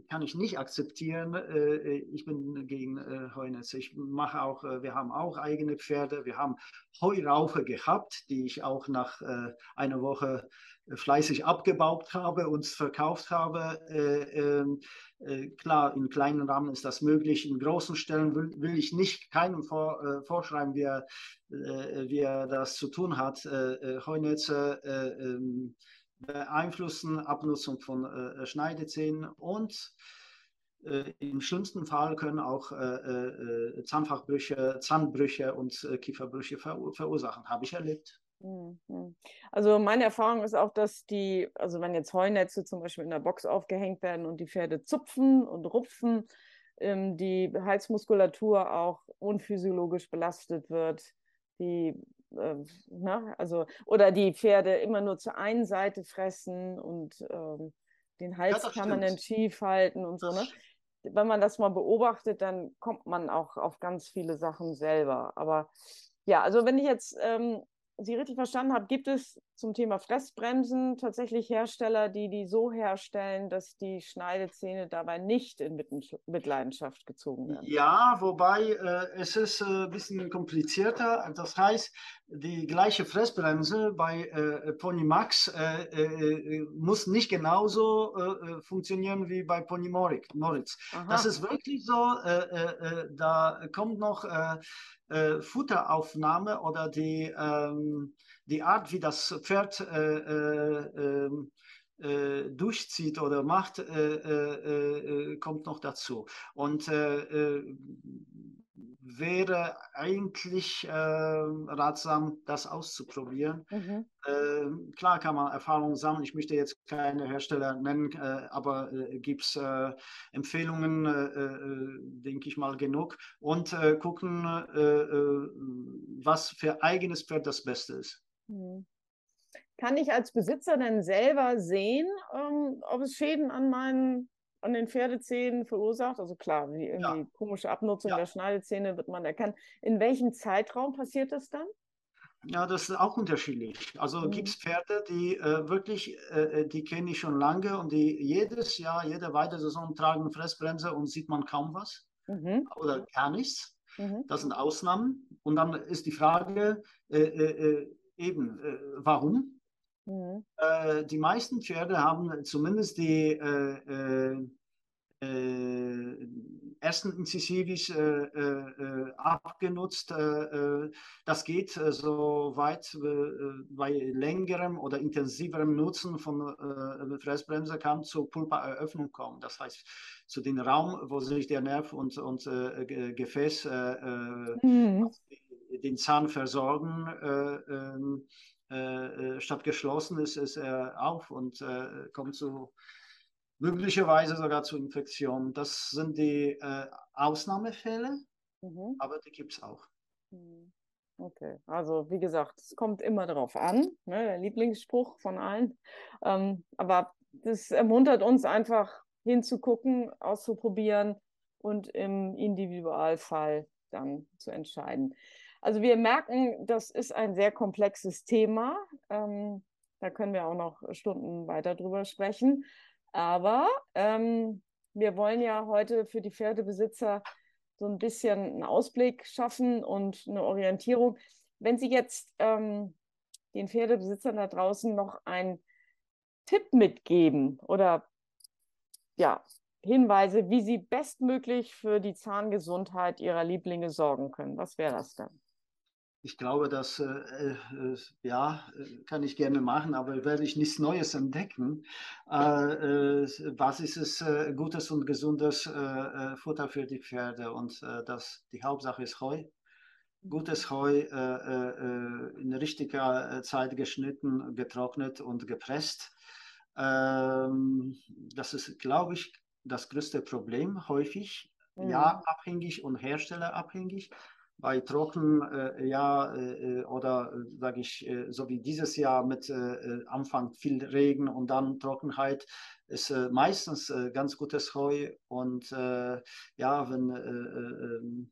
kann ich nicht akzeptieren. Äh, ich bin gegen äh, Heunetz. Ich mache auch, äh, wir haben auch eigene Pferde. Wir haben Heuraufe gehabt, die ich auch nach einer Woche fleißig abgebaut habe und verkauft habe. Ähm, klar, in kleinen Rahmen ist das möglich. In großen Stellen will, will ich nicht keinem vor, vorschreiben, wie er, wie er das zu tun hat. Heunetze ähm, beeinflussen Abnutzung von äh, Schneidezähnen und äh, im schlimmsten Fall können auch äh, äh Zahnfachbrüche, Zahnbrüche und äh, Kieferbrüche ver verursachen. Habe ich erlebt. Mhm. Also meine Erfahrung ist auch, dass die, also wenn jetzt Heunetze zum Beispiel in der Box aufgehängt werden und die Pferde zupfen und rupfen, ähm, die Halsmuskulatur auch unphysiologisch belastet wird, die äh, ne? also, oder die Pferde immer nur zur einen Seite fressen und ähm, den Hals ja, permanent schief halten und so. Ne? Wenn man das mal beobachtet, dann kommt man auch auf ganz viele Sachen selber. Aber ja, also wenn ich jetzt ähm, Sie richtig verstanden habe, gibt es zum Thema Fressbremsen tatsächlich Hersteller, die die so herstellen, dass die Schneidezähne dabei nicht in Mitleidenschaft gezogen werden? Ja, wobei äh, es ist äh, ein bisschen komplizierter. Das heißt, die gleiche Fressbremse bei äh, Pony Max äh, äh, muss nicht genauso äh, funktionieren wie bei Pony Moritz. Aha. Das ist wirklich so. da kommt noch äh, Futteraufnahme oder die, ähm, die Art, wie das Pferd äh, äh, ähm, äh durchzieht oder macht, äh, äh, kommt noch dazu. Und wäre eigentlich äh, ratsam, das auszuprobieren. Mhm. Äh, klar kann man Erfahrungen sammeln. Ich möchte jetzt keine Hersteller nennen, aber äh, gibt es Empfehlungen, denke ich mal, genug. Und gucken, was für eigenes Pferd das Beste ist. Mhm. Kann ich als Besitzer denn selber sehen, ähm, ob es Schäden an meinen an den Pferdezähnen verursacht? Also klar, die irgendwie ja. komische Abnutzung ja. der Schneidezähne wird man erkennen. In welchem Zeitraum passiert das dann? Ja, das ist auch unterschiedlich. Also mhm. gibt es Pferde, die äh, wirklich, äh, äh, die kenne ich schon lange und die jedes Jahr, jede weitere Saison tragen Fressbremse und sieht man kaum was mhm. oder gar nichts. Mhm. Das sind Ausnahmen. Und dann ist die Frage äh, äh, äh eben, warum? Mhm. Äh, die meisten Pferde haben zumindest die, äh, äh, äh, ersten Inzisivis äh, abgenutzt. das geht so weit bei längerem oder intensiverem Nutzen von Fressbremse kann zur Pulpa-Eröffnung kommen. Das heißt, zu dem Raum, wo sich der Nerv und, und Gefäß mhm. Den Zahn versorgen, ähm, statt geschlossen ist, ist er auf und kommt zu möglicherweise sogar zu Infektionen. Das sind die äh, Ausnahmefälle, mhm. aber die gibt es auch. Mhm. Okay, also wie gesagt, es kommt immer darauf an, ne, der Lieblingsspruch von allen. Ähm, aber das ermuntert uns einfach hinzugucken, auszuprobieren und im Individualfall dann zu entscheiden. Also wir merken, das ist ein sehr komplexes Thema. Ähm, da können wir auch noch Stunden weiter drüber sprechen. Aber ähm, wir wollen ja heute für die Pferdebesitzer so ein bisschen einen Ausblick schaffen und eine Orientierung. Wenn Sie jetzt ähm, den Pferdebesitzern da draußen noch einen Tipp mitgeben oder ja, Hinweise, wie sie bestmöglich für die Zahngesundheit ihrer Lieblinge sorgen können, was wäre das denn? Ich glaube, das äh, äh, ja, kann ich gerne machen, aber werde ich nichts Neues entdecken. Äh, äh was ist es äh, gutes und gesundes äh, Futter für die Pferde? Und das, die Hauptsache ist Heu. Gutes Heu in richtiger Zeit geschnitten, getrocknet und gepresst. Ähm, das ist, glaube ich, das größte Problem häufig. Mhm. Ja, abhängig und herstellerabhängig bei Trocken äh, ja äh, oder äh, sage ich äh, so wie dieses Jahr mit äh, Anfang viel Regen und dann Trockenheit ist meistens ganz gutes Heu und ja wenn ähm,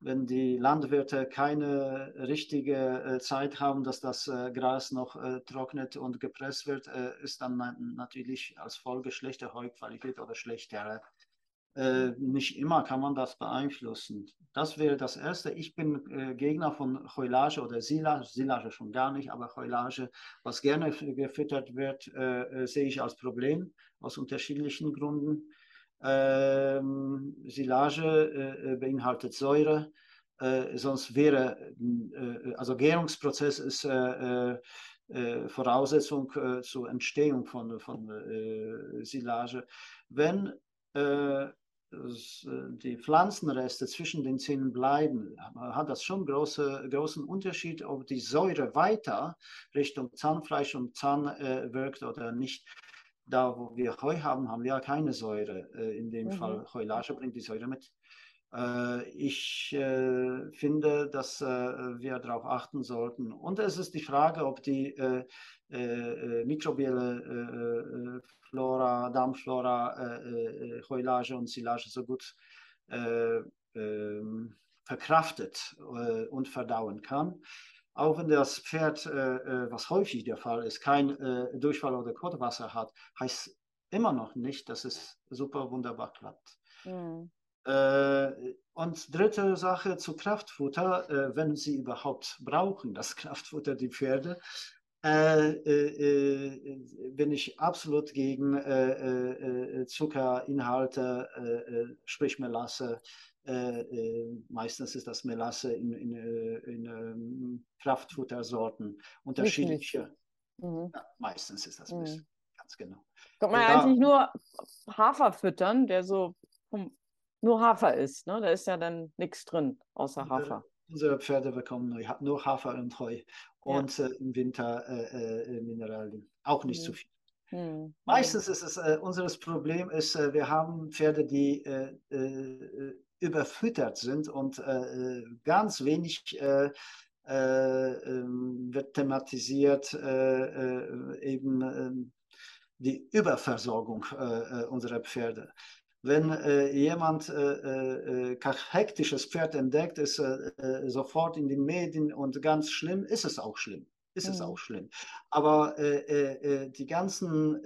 wenn die Landwirte keine richtige Zeit haben, dass das Gras noch trocknet und gepresst wird, ist dann natürlich als Folge schlechte Heuqualität oder schlechtere äh, nicht immer kann man das beeinflussen. Das wäre das Erste. Ich bin äh, Gegner von Heulage oder Silage, Silage schon gar nicht, aber Heulage, was gerne gefüttert wird, äh, äh, sehe ich als Problem aus unterschiedlichen Gründen. Ähm, Silage äh, beinhaltet Säure, sonst wäre, also Gärungsprozess ist Voraussetzung zur Entstehung von, von Silage. Wenn äh, die Pflanzenreste zwischen den Zähnen bleiben, hat das schon große, großen Unterschied, ob die Säure weiter Richtung Zahnfleisch und Zahn äh, wirkt oder nicht. Da, wo wir Heu haben, haben wir ja keine Säure. Äh, in dem mhm. Fall Heulage bringt die Säure mit. Äh, ich äh, finde, dass äh, wir darauf achten sollten. Und es ist die Frage, ob die mikrobielle Flora, Darmflora, Heulage und Silage so gut ähm, verkraftet und verdauen kann. Auch wenn das Pferd, was häufig der Fall ist, kein Durchfall oder Kotwasser hat, heißt immer noch nicht, dass es super wunderbar klappt. Mhm. Äh, und dritte Sache zu Kraftfutter, äh, wenn sie überhaupt brauchen, das (laughs) Kraftfutter, die Pferde, äh, bin ich absolut gegen Zuckerinhalte, sprich Melasse. meistens ist das Melasse in, in, in ähm, Kraftfuttersorten unterschiedliche. Mhm. Ja, meistens ist das mhm. ganz genau. Kann man ja eigentlich nur Hafer füttern, der so vom nur Hafer ist. Ne? Da ist ja dann nichts drin außer Hafer. Unsere Pferde bekommen nur Hafer und Heu und ja. äh, im Winter äh, äh, Mineralien. Auch nicht mhm. zu viel. Mhm. Meistens ist es, äh, unser Problem ist, äh, wir haben Pferde, die äh, überfüttert sind und ganz wenig ähm, wird thematisiert, eben ähm, die Überversorgung unserer Pferde wenn äh, jemand äh, äh, hektisches Pferd entdeckt, ist äh, äh, sofort in den Medien und ganz schlimm, ist es auch schlimm. Ist mhm. es auch schlimm. Aber äh, die ganzen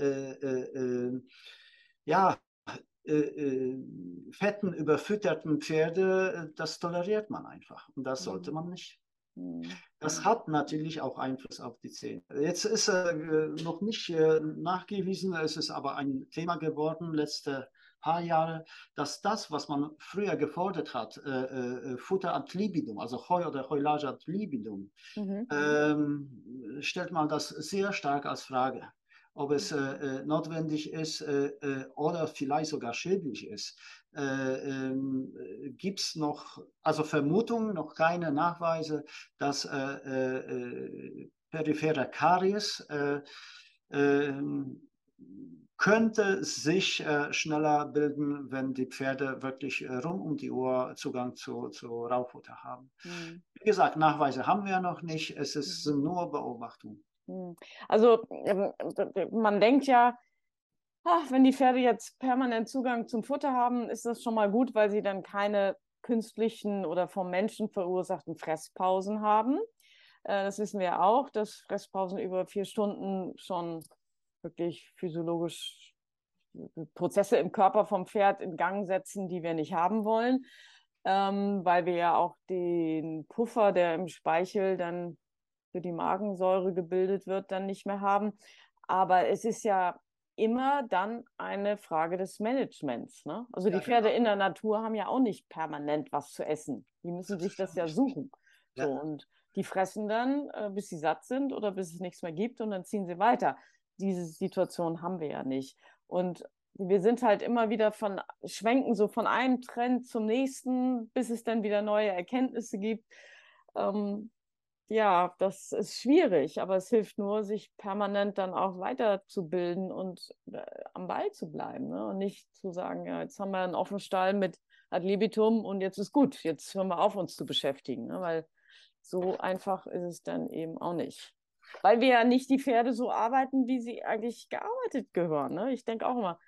ja, fetten, überfütterten Pferde, das toleriert man einfach. Und das sollte mhm. man nicht. Mhm. Das hat natürlich auch Einfluss auf die Zähne. Jetzt ist äh, noch nicht äh, nachgewiesen, es ist aber ein Thema geworden letzte paar Jahre, dass das, was man früher gefordert hat, äh, äh, Futter ad libidum, also Heu oder Heulage ad libidum, mhm. ähm, stellt man das sehr stark als Frage ob es äh, äh notwendig ist äh, äh, oder vielleicht sogar schädlich ist. Äh, ähm, Gibt es noch, also Vermutungen, noch keine Nachweise, dass äh, periphere Karies ähm, könnte sich äh, schneller bilden, wenn die Pferde wirklich äh, rund um die Uhr Zugang zu, zu Raufutter haben. Mhm. Wie gesagt, Nachweise haben wir noch nicht, es ist mhm. nur Beobachtung. Mhm. Also ähm, man denkt ja, ach, wenn die Pferde jetzt permanent Zugang zum Futter haben, ist das schon mal gut, weil sie dann keine künstlichen oder vom Menschen verursachten Fresspausen haben. Äh, das wissen wir auch, dass Fresspausen über vier Stunden schon wirklich physiologisch Prozesse im Körper vom Pferd in Gang setzen, die wir nicht haben wollen, ähm, weil wir ja auch den Puffer, der im Speichel dann für die Magensäure gebildet wird, dann nicht mehr haben. Aber es ist ja immer dann eine Frage des Managements. Ne? Also die ja, Pferde genau. in der Natur haben ja auch nicht permanent was zu essen. Die müssen sich das ja suchen. Ja. So, und die fressen dann, äh, bis sie satt sind oder bis es nichts mehr gibt und dann ziehen sie weiter diese Situation haben wir ja nicht. Und wir sind halt immer wieder von, schwenken so von einem Trend zum nächsten, bis es dann wieder neue Erkenntnisse gibt. Ähm, ja, das ist schwierig, aber es hilft nur, sich permanent dann auch weiterzubilden und äh, am Ball zu bleiben. Ne? Und nicht zu sagen, ja, jetzt haben wir einen offenen Stall mit Ad libitum und jetzt ist gut, jetzt hören wir auf, uns zu beschäftigen. Ne? Weil so einfach ist es dann eben auch nicht. Weil wir ja nicht die Pferde so arbeiten, wie sie eigentlich gearbeitet gehören. Ne? Ich denke auch immer,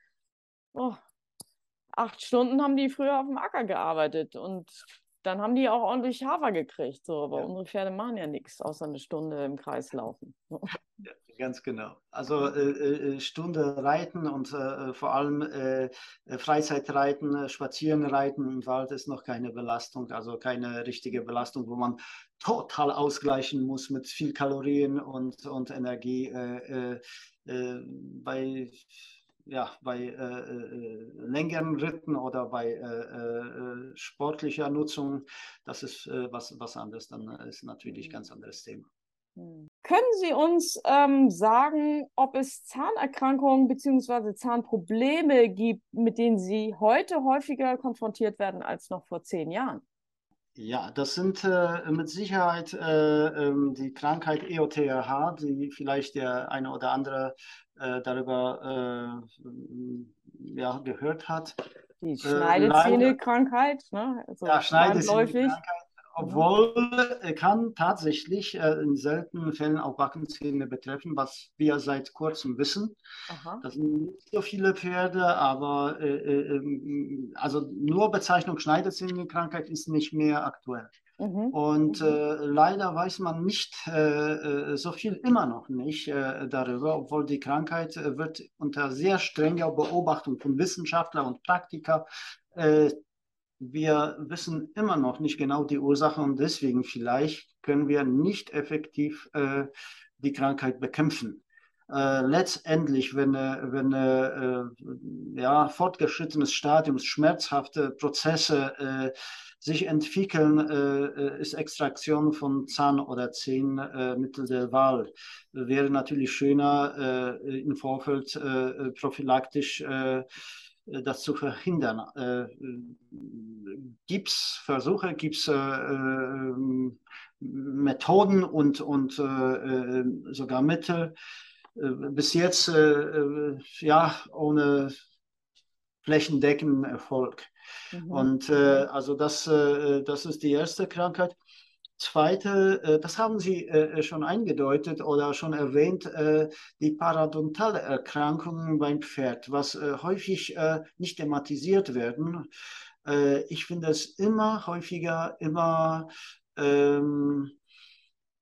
oh, acht Stunden haben die früher auf dem Acker gearbeitet und dann haben die auch ordentlich Hafer gekriegt. So, aber ja. unsere Pferde machen ja nichts, außer eine Stunde im Kreis laufen. Ja, ganz genau. Also äh, äh, Stunde reiten und äh, vor allem äh, Freizeitreiten, äh, Spazierenreiten im Wald ist noch keine Belastung, also keine richtige Belastung, wo man total ausgleichen muss mit viel Kalorien und, und Energie. Äh, bei ja, bei äh, äh, längeren Ritten oder bei äh, äh, sportlicher Nutzung, das ist äh, was, was anderes, dann ist natürlich ein ganz anderes Thema. Hm. Können Sie uns ähm, sagen, ob es Zahnerkrankungen bzw. Zahnprobleme gibt, mit denen Sie heute häufiger konfrontiert werden als noch vor zehn Jahren? Ja, das sind äh, mit Sicherheit äh, ähm, die Krankheit EOTRH, die vielleicht der eine oder andere äh, darüber äh, ja, gehört hat. Die äh, Schneidezähne-Krankheit, ne? Also ja, Schneidezähne-Krankheit obwohl er kann tatsächlich äh, in seltenen Fällen auch Backenzähne betreffen, was wir seit kurzem wissen. Aha. Das sind nicht so viele Pferde, aber äh, äh, ähm, also nur Bezeichnung Schneidezähne-Krankheit ist nicht mehr aktuell. Mhm. Und mhm. äh, leider weiß man nicht äh, äh, so viel immer noch nicht äh, darüber, obwohl die Krankheit äh, wird unter sehr strenger Beobachtung von Wissenschaftlern und Praktikern äh, wir wissen immer noch nicht genau die Ursache und deswegen vielleicht können wir nicht effektiv äh, die Krankheit bekämpfen. Äh, letztendlich, wenn, wenn äh, ja, fortgeschrittenes Stadium, schmerzhafte Prozesse äh, sich entwickeln, äh, äh, ist Extraktion von Zahn- oder Zehnmittel der Wahl. Wäre natürlich schöner, im Vorfeld prophylaktisch äh, das zu verhindern. Äh, gibt es Versuche, gibt es äh, ähm, Methoden und, und äh, sogar Mittel. bis jetzt ja ohne flächendeckenden Erfolg. Mhm. Und also das, das ist die erste Krankheit. Zweite, äh, das haben Sie äh, schon eingedeutet oder schon erwähnt, äh, die paradontale Erkrankungen beim Pferd, was häufig nicht thematisiert werden. Ich finde es immer häufiger, immer ähm,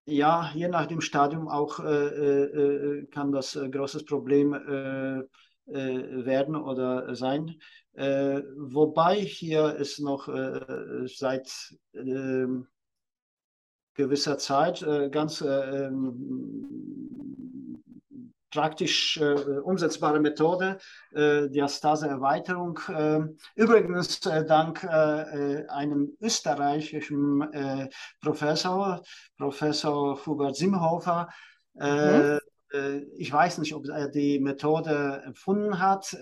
ja, je nach dem Stadium auch äh, kann das ein großes Problem äh, äh, werden oder sein. wobei hier ist noch seit ähm, gewisser Zeit äh, ganz äh, ähm, praktisch äh, umsetzbare Methode, äh, Diastase-Erweiterung. Äh, übrigens äh, dank einem österreichischen Professor, Professor Hubert Simhofer. Mhm. ich weiß nicht, ob er die Methode empfunden hat,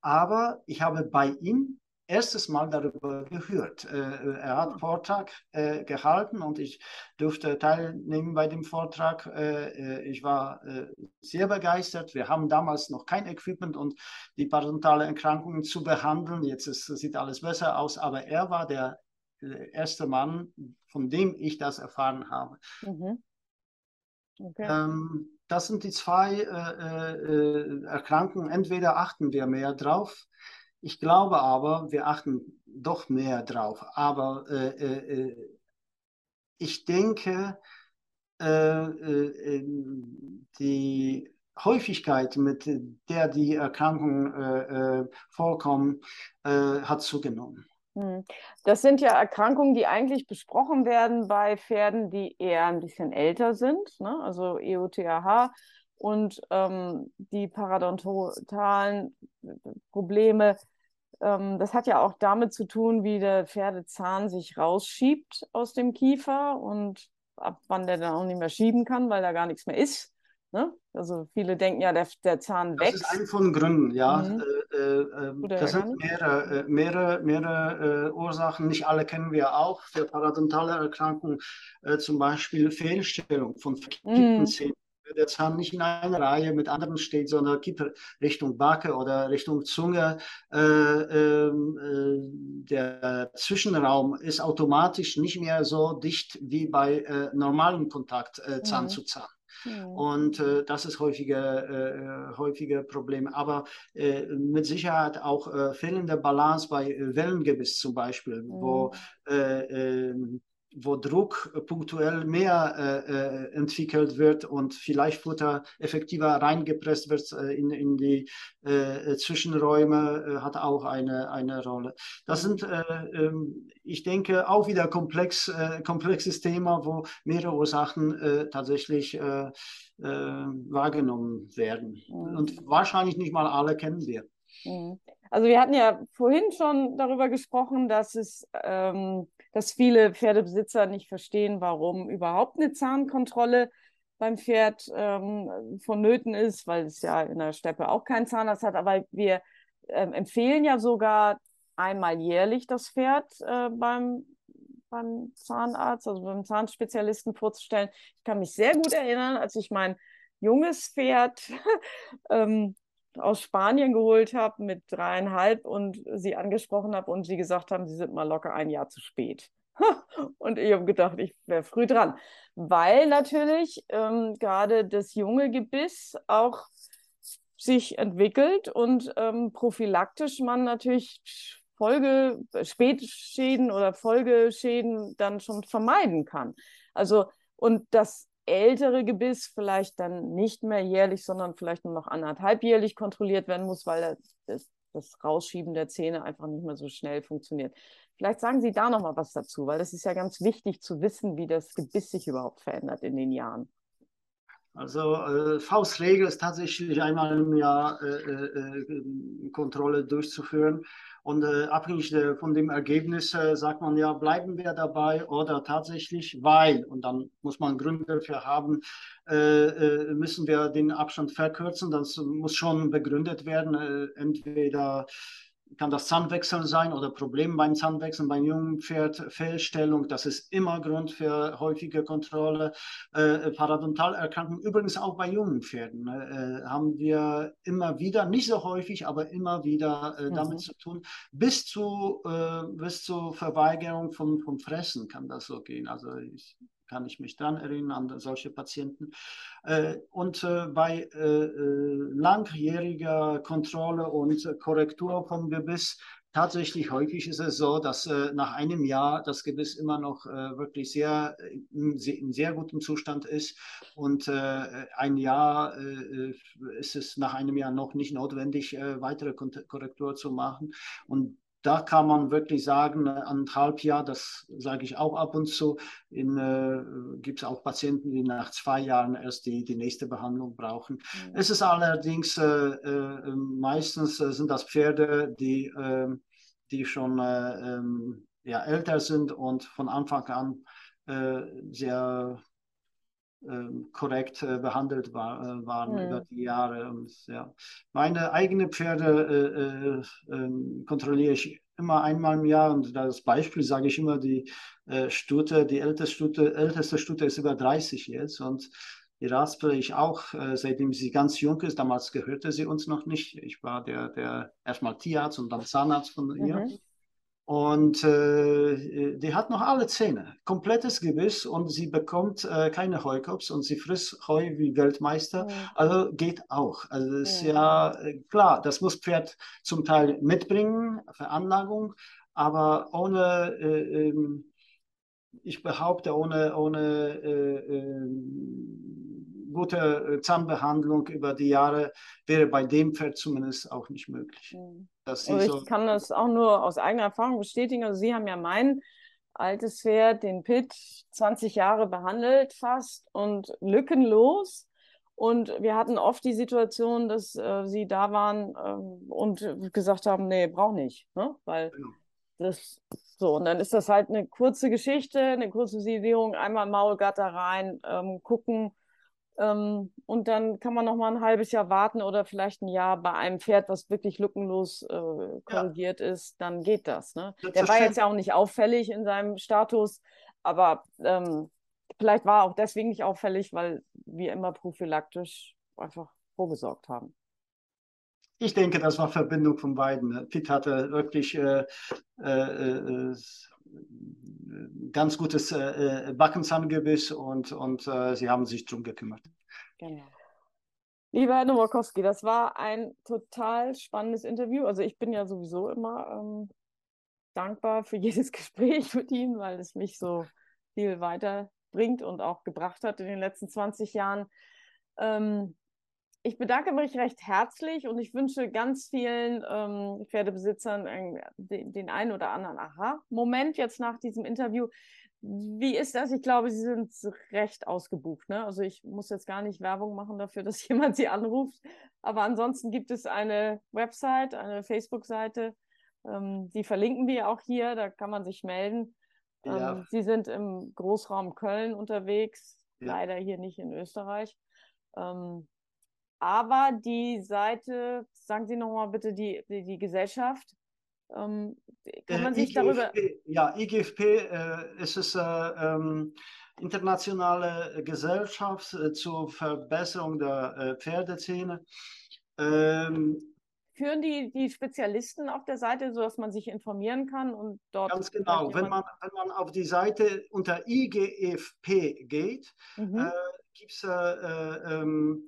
aber ich habe bei ihm erstes Mal darüber gehört. Äh, er hat einen ah. Vortrag äh, gehalten und ich durfte teilnehmen bei dem Vortrag. Äh, ich war sehr begeistert. Wir haben damals noch kein Equipment, um die parodontale Erkrankungen zu behandeln. Jetzt ist, sieht alles besser aus, aber er war der erste Mann, von dem ich das erfahren habe. Mhm. Okay. Ähm, das sind die zwei äh, äh, Erkrankungen. Entweder achten wir mehr drauf ich glaube aber, wir achten doch mehr drauf. Aber äh, äh, äh ich denke, äh, äh, die Häufigkeit, mit der die Erkrankungen äh, vorkommen, hat zugenommen. Hm. Das sind ja Erkrankungen, die eigentlich besprochen werden bei Pferden, die eher ein bisschen älter sind, ne? also EOTAH und ähm, die paradontalen Probleme, ähm, das hat ja auch damit zu tun, wie der Pferdezahn sich rausschiebt aus dem Kiefer und ab wann der dann auch nicht mehr schieben kann, weil da gar nichts mehr ist. Ne? Also viele denken ja, der, der Zahn wächst. Das ist ein von Gründen, ja. Mhm. Äh, äh, ähm, das sind mehrere, äh, mehrere, mehrere äh, Ursachen. Nicht alle kennen wir auch. Für parodontale Erkrankungen äh, zum Beispiel Fehlstellung von verkippten mhm. Zähnen der Zahn nicht in einer Reihe mit anderen steht, sondern gibt Richtung Backe oder Richtung Zunge. Äh, ähm, äh, der Zwischenraum ist automatisch nicht mehr so dicht wie bei äh, normalem Kontakt äh, Zahn mhm. zu Zahn. Mhm. Und äh, das ist häufiger, äh, häufiger Problem. Aber äh, mit Sicherheit auch äh, fehlende Balance bei Wellengebiss zum Beispiel, mhm. wo äh, ähm, wo Druck punktuell mehr äh, äh, entwickelt wird und vielleicht Futter effektiver reingepresst wird äh, in, in die äh, Zwischenräume, äh, hat auch eine, eine Rolle. Das sind, äh, ähm, ich denke, auch wieder komplex, komplexes Thema, wo mehrere Ursachen tatsächlich wahrgenommen werden. Mhm. Und wahrscheinlich nicht mal alle kennen wir. Mhm. Also wir hatten ja vorhin schon darüber gesprochen, dass es ähm, dass viele Pferdebesitzer nicht verstehen, warum überhaupt eine Zahnkontrolle beim Pferd ähm, vonnöten ist, weil es ja in der Steppe auch keinen Zahnarzt hat. Aber wir ähm, empfehlen ja sogar einmal jährlich das Pferd äh, beim, beim Zahnarzt, also beim Zahnspezialisten vorzustellen. Ich kann mich sehr gut erinnern, als ich mein junges Pferd (laughs) ähm, aus Spanien geholt habe mit dreieinhalb und sie angesprochen habe und sie gesagt haben, sie sind mal locker ein Jahr zu spät. (laughs) und ich habe gedacht, ich wäre früh dran, weil natürlich ähm, gerade das junge Gebiss auch sich entwickelt und ähm, prophylaktisch man natürlich Folge, Spätschäden oder Folgeschäden dann schon vermeiden kann. Also, und das ältere Gebiss vielleicht dann nicht mehr jährlich, sondern vielleicht nur noch anderthalbjährlich kontrolliert werden muss, weil das, das Rausschieben der Zähne einfach nicht mehr so schnell funktioniert. Vielleicht sagen Sie da noch mal was dazu, weil das ist ja ganz wichtig zu wissen, wie das Gebiss sich überhaupt verändert in den Jahren. Also äh, Faustregel ist tatsächlich einmal im Jahr äh, äh, äh Kontrolle durchzuführen. Und abhängig von dem Ergebnis sagt man ja, bleiben wir dabei oder tatsächlich, weil, und dann muss man Gründe dafür haben, müssen wir den Abstand verkürzen. Das muss schon begründet werden. entweder kann das Zahnwechseln sein oder Probleme beim Zahnwechseln beim jungen Pferd, Fehlstellung, das ist immer Grund für häufige Kontrolle. Äh, Parodontalerkrankungen, übrigens auch bei jungen Pferden, ne, äh, haben wir immer wieder, nicht so häufig, aber immer wieder äh, damit mhm. zu tun. Bis zu, äh, bis zur Verweigerung von, vom Fressen kann das so gehen. Also ich kann ich mich daran erinnern, an solche Patienten. Äh, und äh, bei äh, langjähriger Kontrolle und Korrektur vom Gebiss Tatsächlich häufig ist es so, dass äh, nach einem Jahr das Gebiss immer noch äh, wirklich sehr in, sehr gutem Zustand ist und äh, ein Jahr ist es nach einem Jahr noch nicht notwendig, weitere Korrektur zu machen. Und da kann man wirklich sagen, anderthalb Jahre, das sage ich auch ab und zu, äh, gibt es auch Patienten, die nach zwei Jahren erst die, die nächste Behandlung brauchen. Mhm. Es ist allerdings, äh, äh, meistens äh, sind das Pferde, die, ähm, die schon äh, ähm, ja, älter sind und von Anfang an äh, sehr korrekt äh, behandelt war, äh, waren mhm. über die Jahre. Und, ja. Meine eigenen Pferde äh, ähm, kontrolliere ich immer einmal im Jahr und das Beispiel sage ich immer, die Stute, die älteste Stute, älteste Stute ist über 30 jetzt und die rasple ich auch, seitdem sie ganz jung ist. Damals gehörte sie uns noch nicht. Ich war der, der erstmal Tierarzt und dann Zahnarzt von ihr. Mhm. Und äh, die hat noch alle Zähne, komplettes Gebiss und sie bekommt äh, keine Heukops und sie frisst Heu wie Weltmeister. Mhm. Also geht auch. Also ist ja. ja äh, klar, das muss Pferd zum Teil mitbringen, Veranlagung, aber ohne, äh, ähm, ich behaupte, ohne, ohne äh, ähm, gute äh, Zahnbehandlung über die Jahre wäre bei dem Pferd zumindest auch nicht möglich. Also ich so kann das auch nur aus eigener Erfahrung bestätigen. Also Sie haben ja mein altes Pferd, den Pitt, 20 Jahre behandelt fast und lückenlos. Und wir hatten oft die Situation, dass äh, sie da waren ähm, und gesagt haben, nee, brauch nicht, ne? weil genau. das so. Und dann ist das halt eine kurze Geschichte, eine kurze Sedierung, einmal Maulgatter rein, ähm, gucken, ähm, und dann kann man noch mal ein halbes Jahr warten oder vielleicht ein Jahr bei einem Pferd, was wirklich lückenlos äh, korrigiert ja. ist, dann geht das. Ne? das Der war jetzt ja auch nicht auffällig in seinem Status, aber ähm, vielleicht war er auch deswegen nicht auffällig, weil wir immer prophylaktisch einfach vorgesorgt haben. Ich denke, das war Verbindung von beiden. Pitt hatte wirklich äh, äh, äh ganz gutes äh, Backenzahngebiss und, und äh, sie haben sich darum gekümmert. Genau. Lieber Herr Nowakowski, das war ein total spannendes Interview. Also ich bin ja sowieso immer ähm, dankbar für (laughs) jedes Gespräch mit Ihnen, weil es mich so viel weiterbringt und auch gebracht hat in den letzten 20 Jahren. Ähm, ich bedanke mich recht herzlich und ich wünsche ganz vielen ähm, Pferdebesitzern äh, den, den einen oder anderen Aha-Moment jetzt nach diesem Interview. Wie ist das? Ich glaube, Sie sind recht ausgebucht. Ne? Also ich muss jetzt gar nicht Werbung machen dafür, (laughs) dass jemand Sie anruft. Aber ansonsten gibt es eine Website, eine Facebook-Seite. Ähm, die verlinken wir auch hier. Da kann man sich melden. Ja. Ähm, Sie sind im Großraum Köln unterwegs. Ja. Leider hier nicht in Österreich. Ähm, aber die Seite, sagen Sie nochmal bitte die, die, die Gesellschaft, ähm, kann man äh, sich IGFP, darüber. Ja, IGFP äh, ist es äh, ähm, internationale Gesellschaft äh, zur Verbesserung der äh, Pferdezähne. Ähm, Führen die, die Spezialisten auf der Seite, sodass man sich informieren kann und dort. Ganz genau. Wenn man, wenn man auf die Seite unter IGFP geht, mhm. äh, gibt es ähm,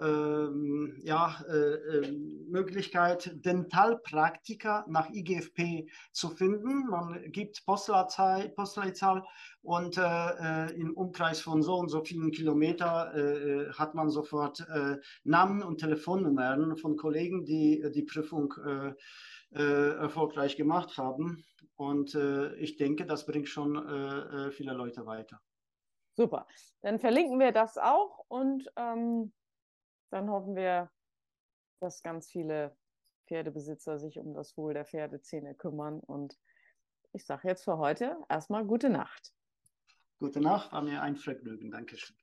ähm, ja, äh, äh, Möglichkeit, Dentalpraktiker nach IGFP zu finden. Man gibt Postleitzahl, und äh, im Umkreis von so und so vielen Kilometer äh, hat man sofort äh, Namen und Telefonnummern von Kollegen, die die Prüfung äh, erfolgreich gemacht haben. Und ich denke, das bringt schon viele Leute weiter. Super. Dann verlinken wir das auch und ähm dann hoffen wir, dass ganz viele Pferdebesitzer sich um das Wohl der Pferdezähne kümmern. Und ich sage jetzt für heute erstmal gute Nacht. Gute Nacht, war mir ein Vergnügen. Dankeschön.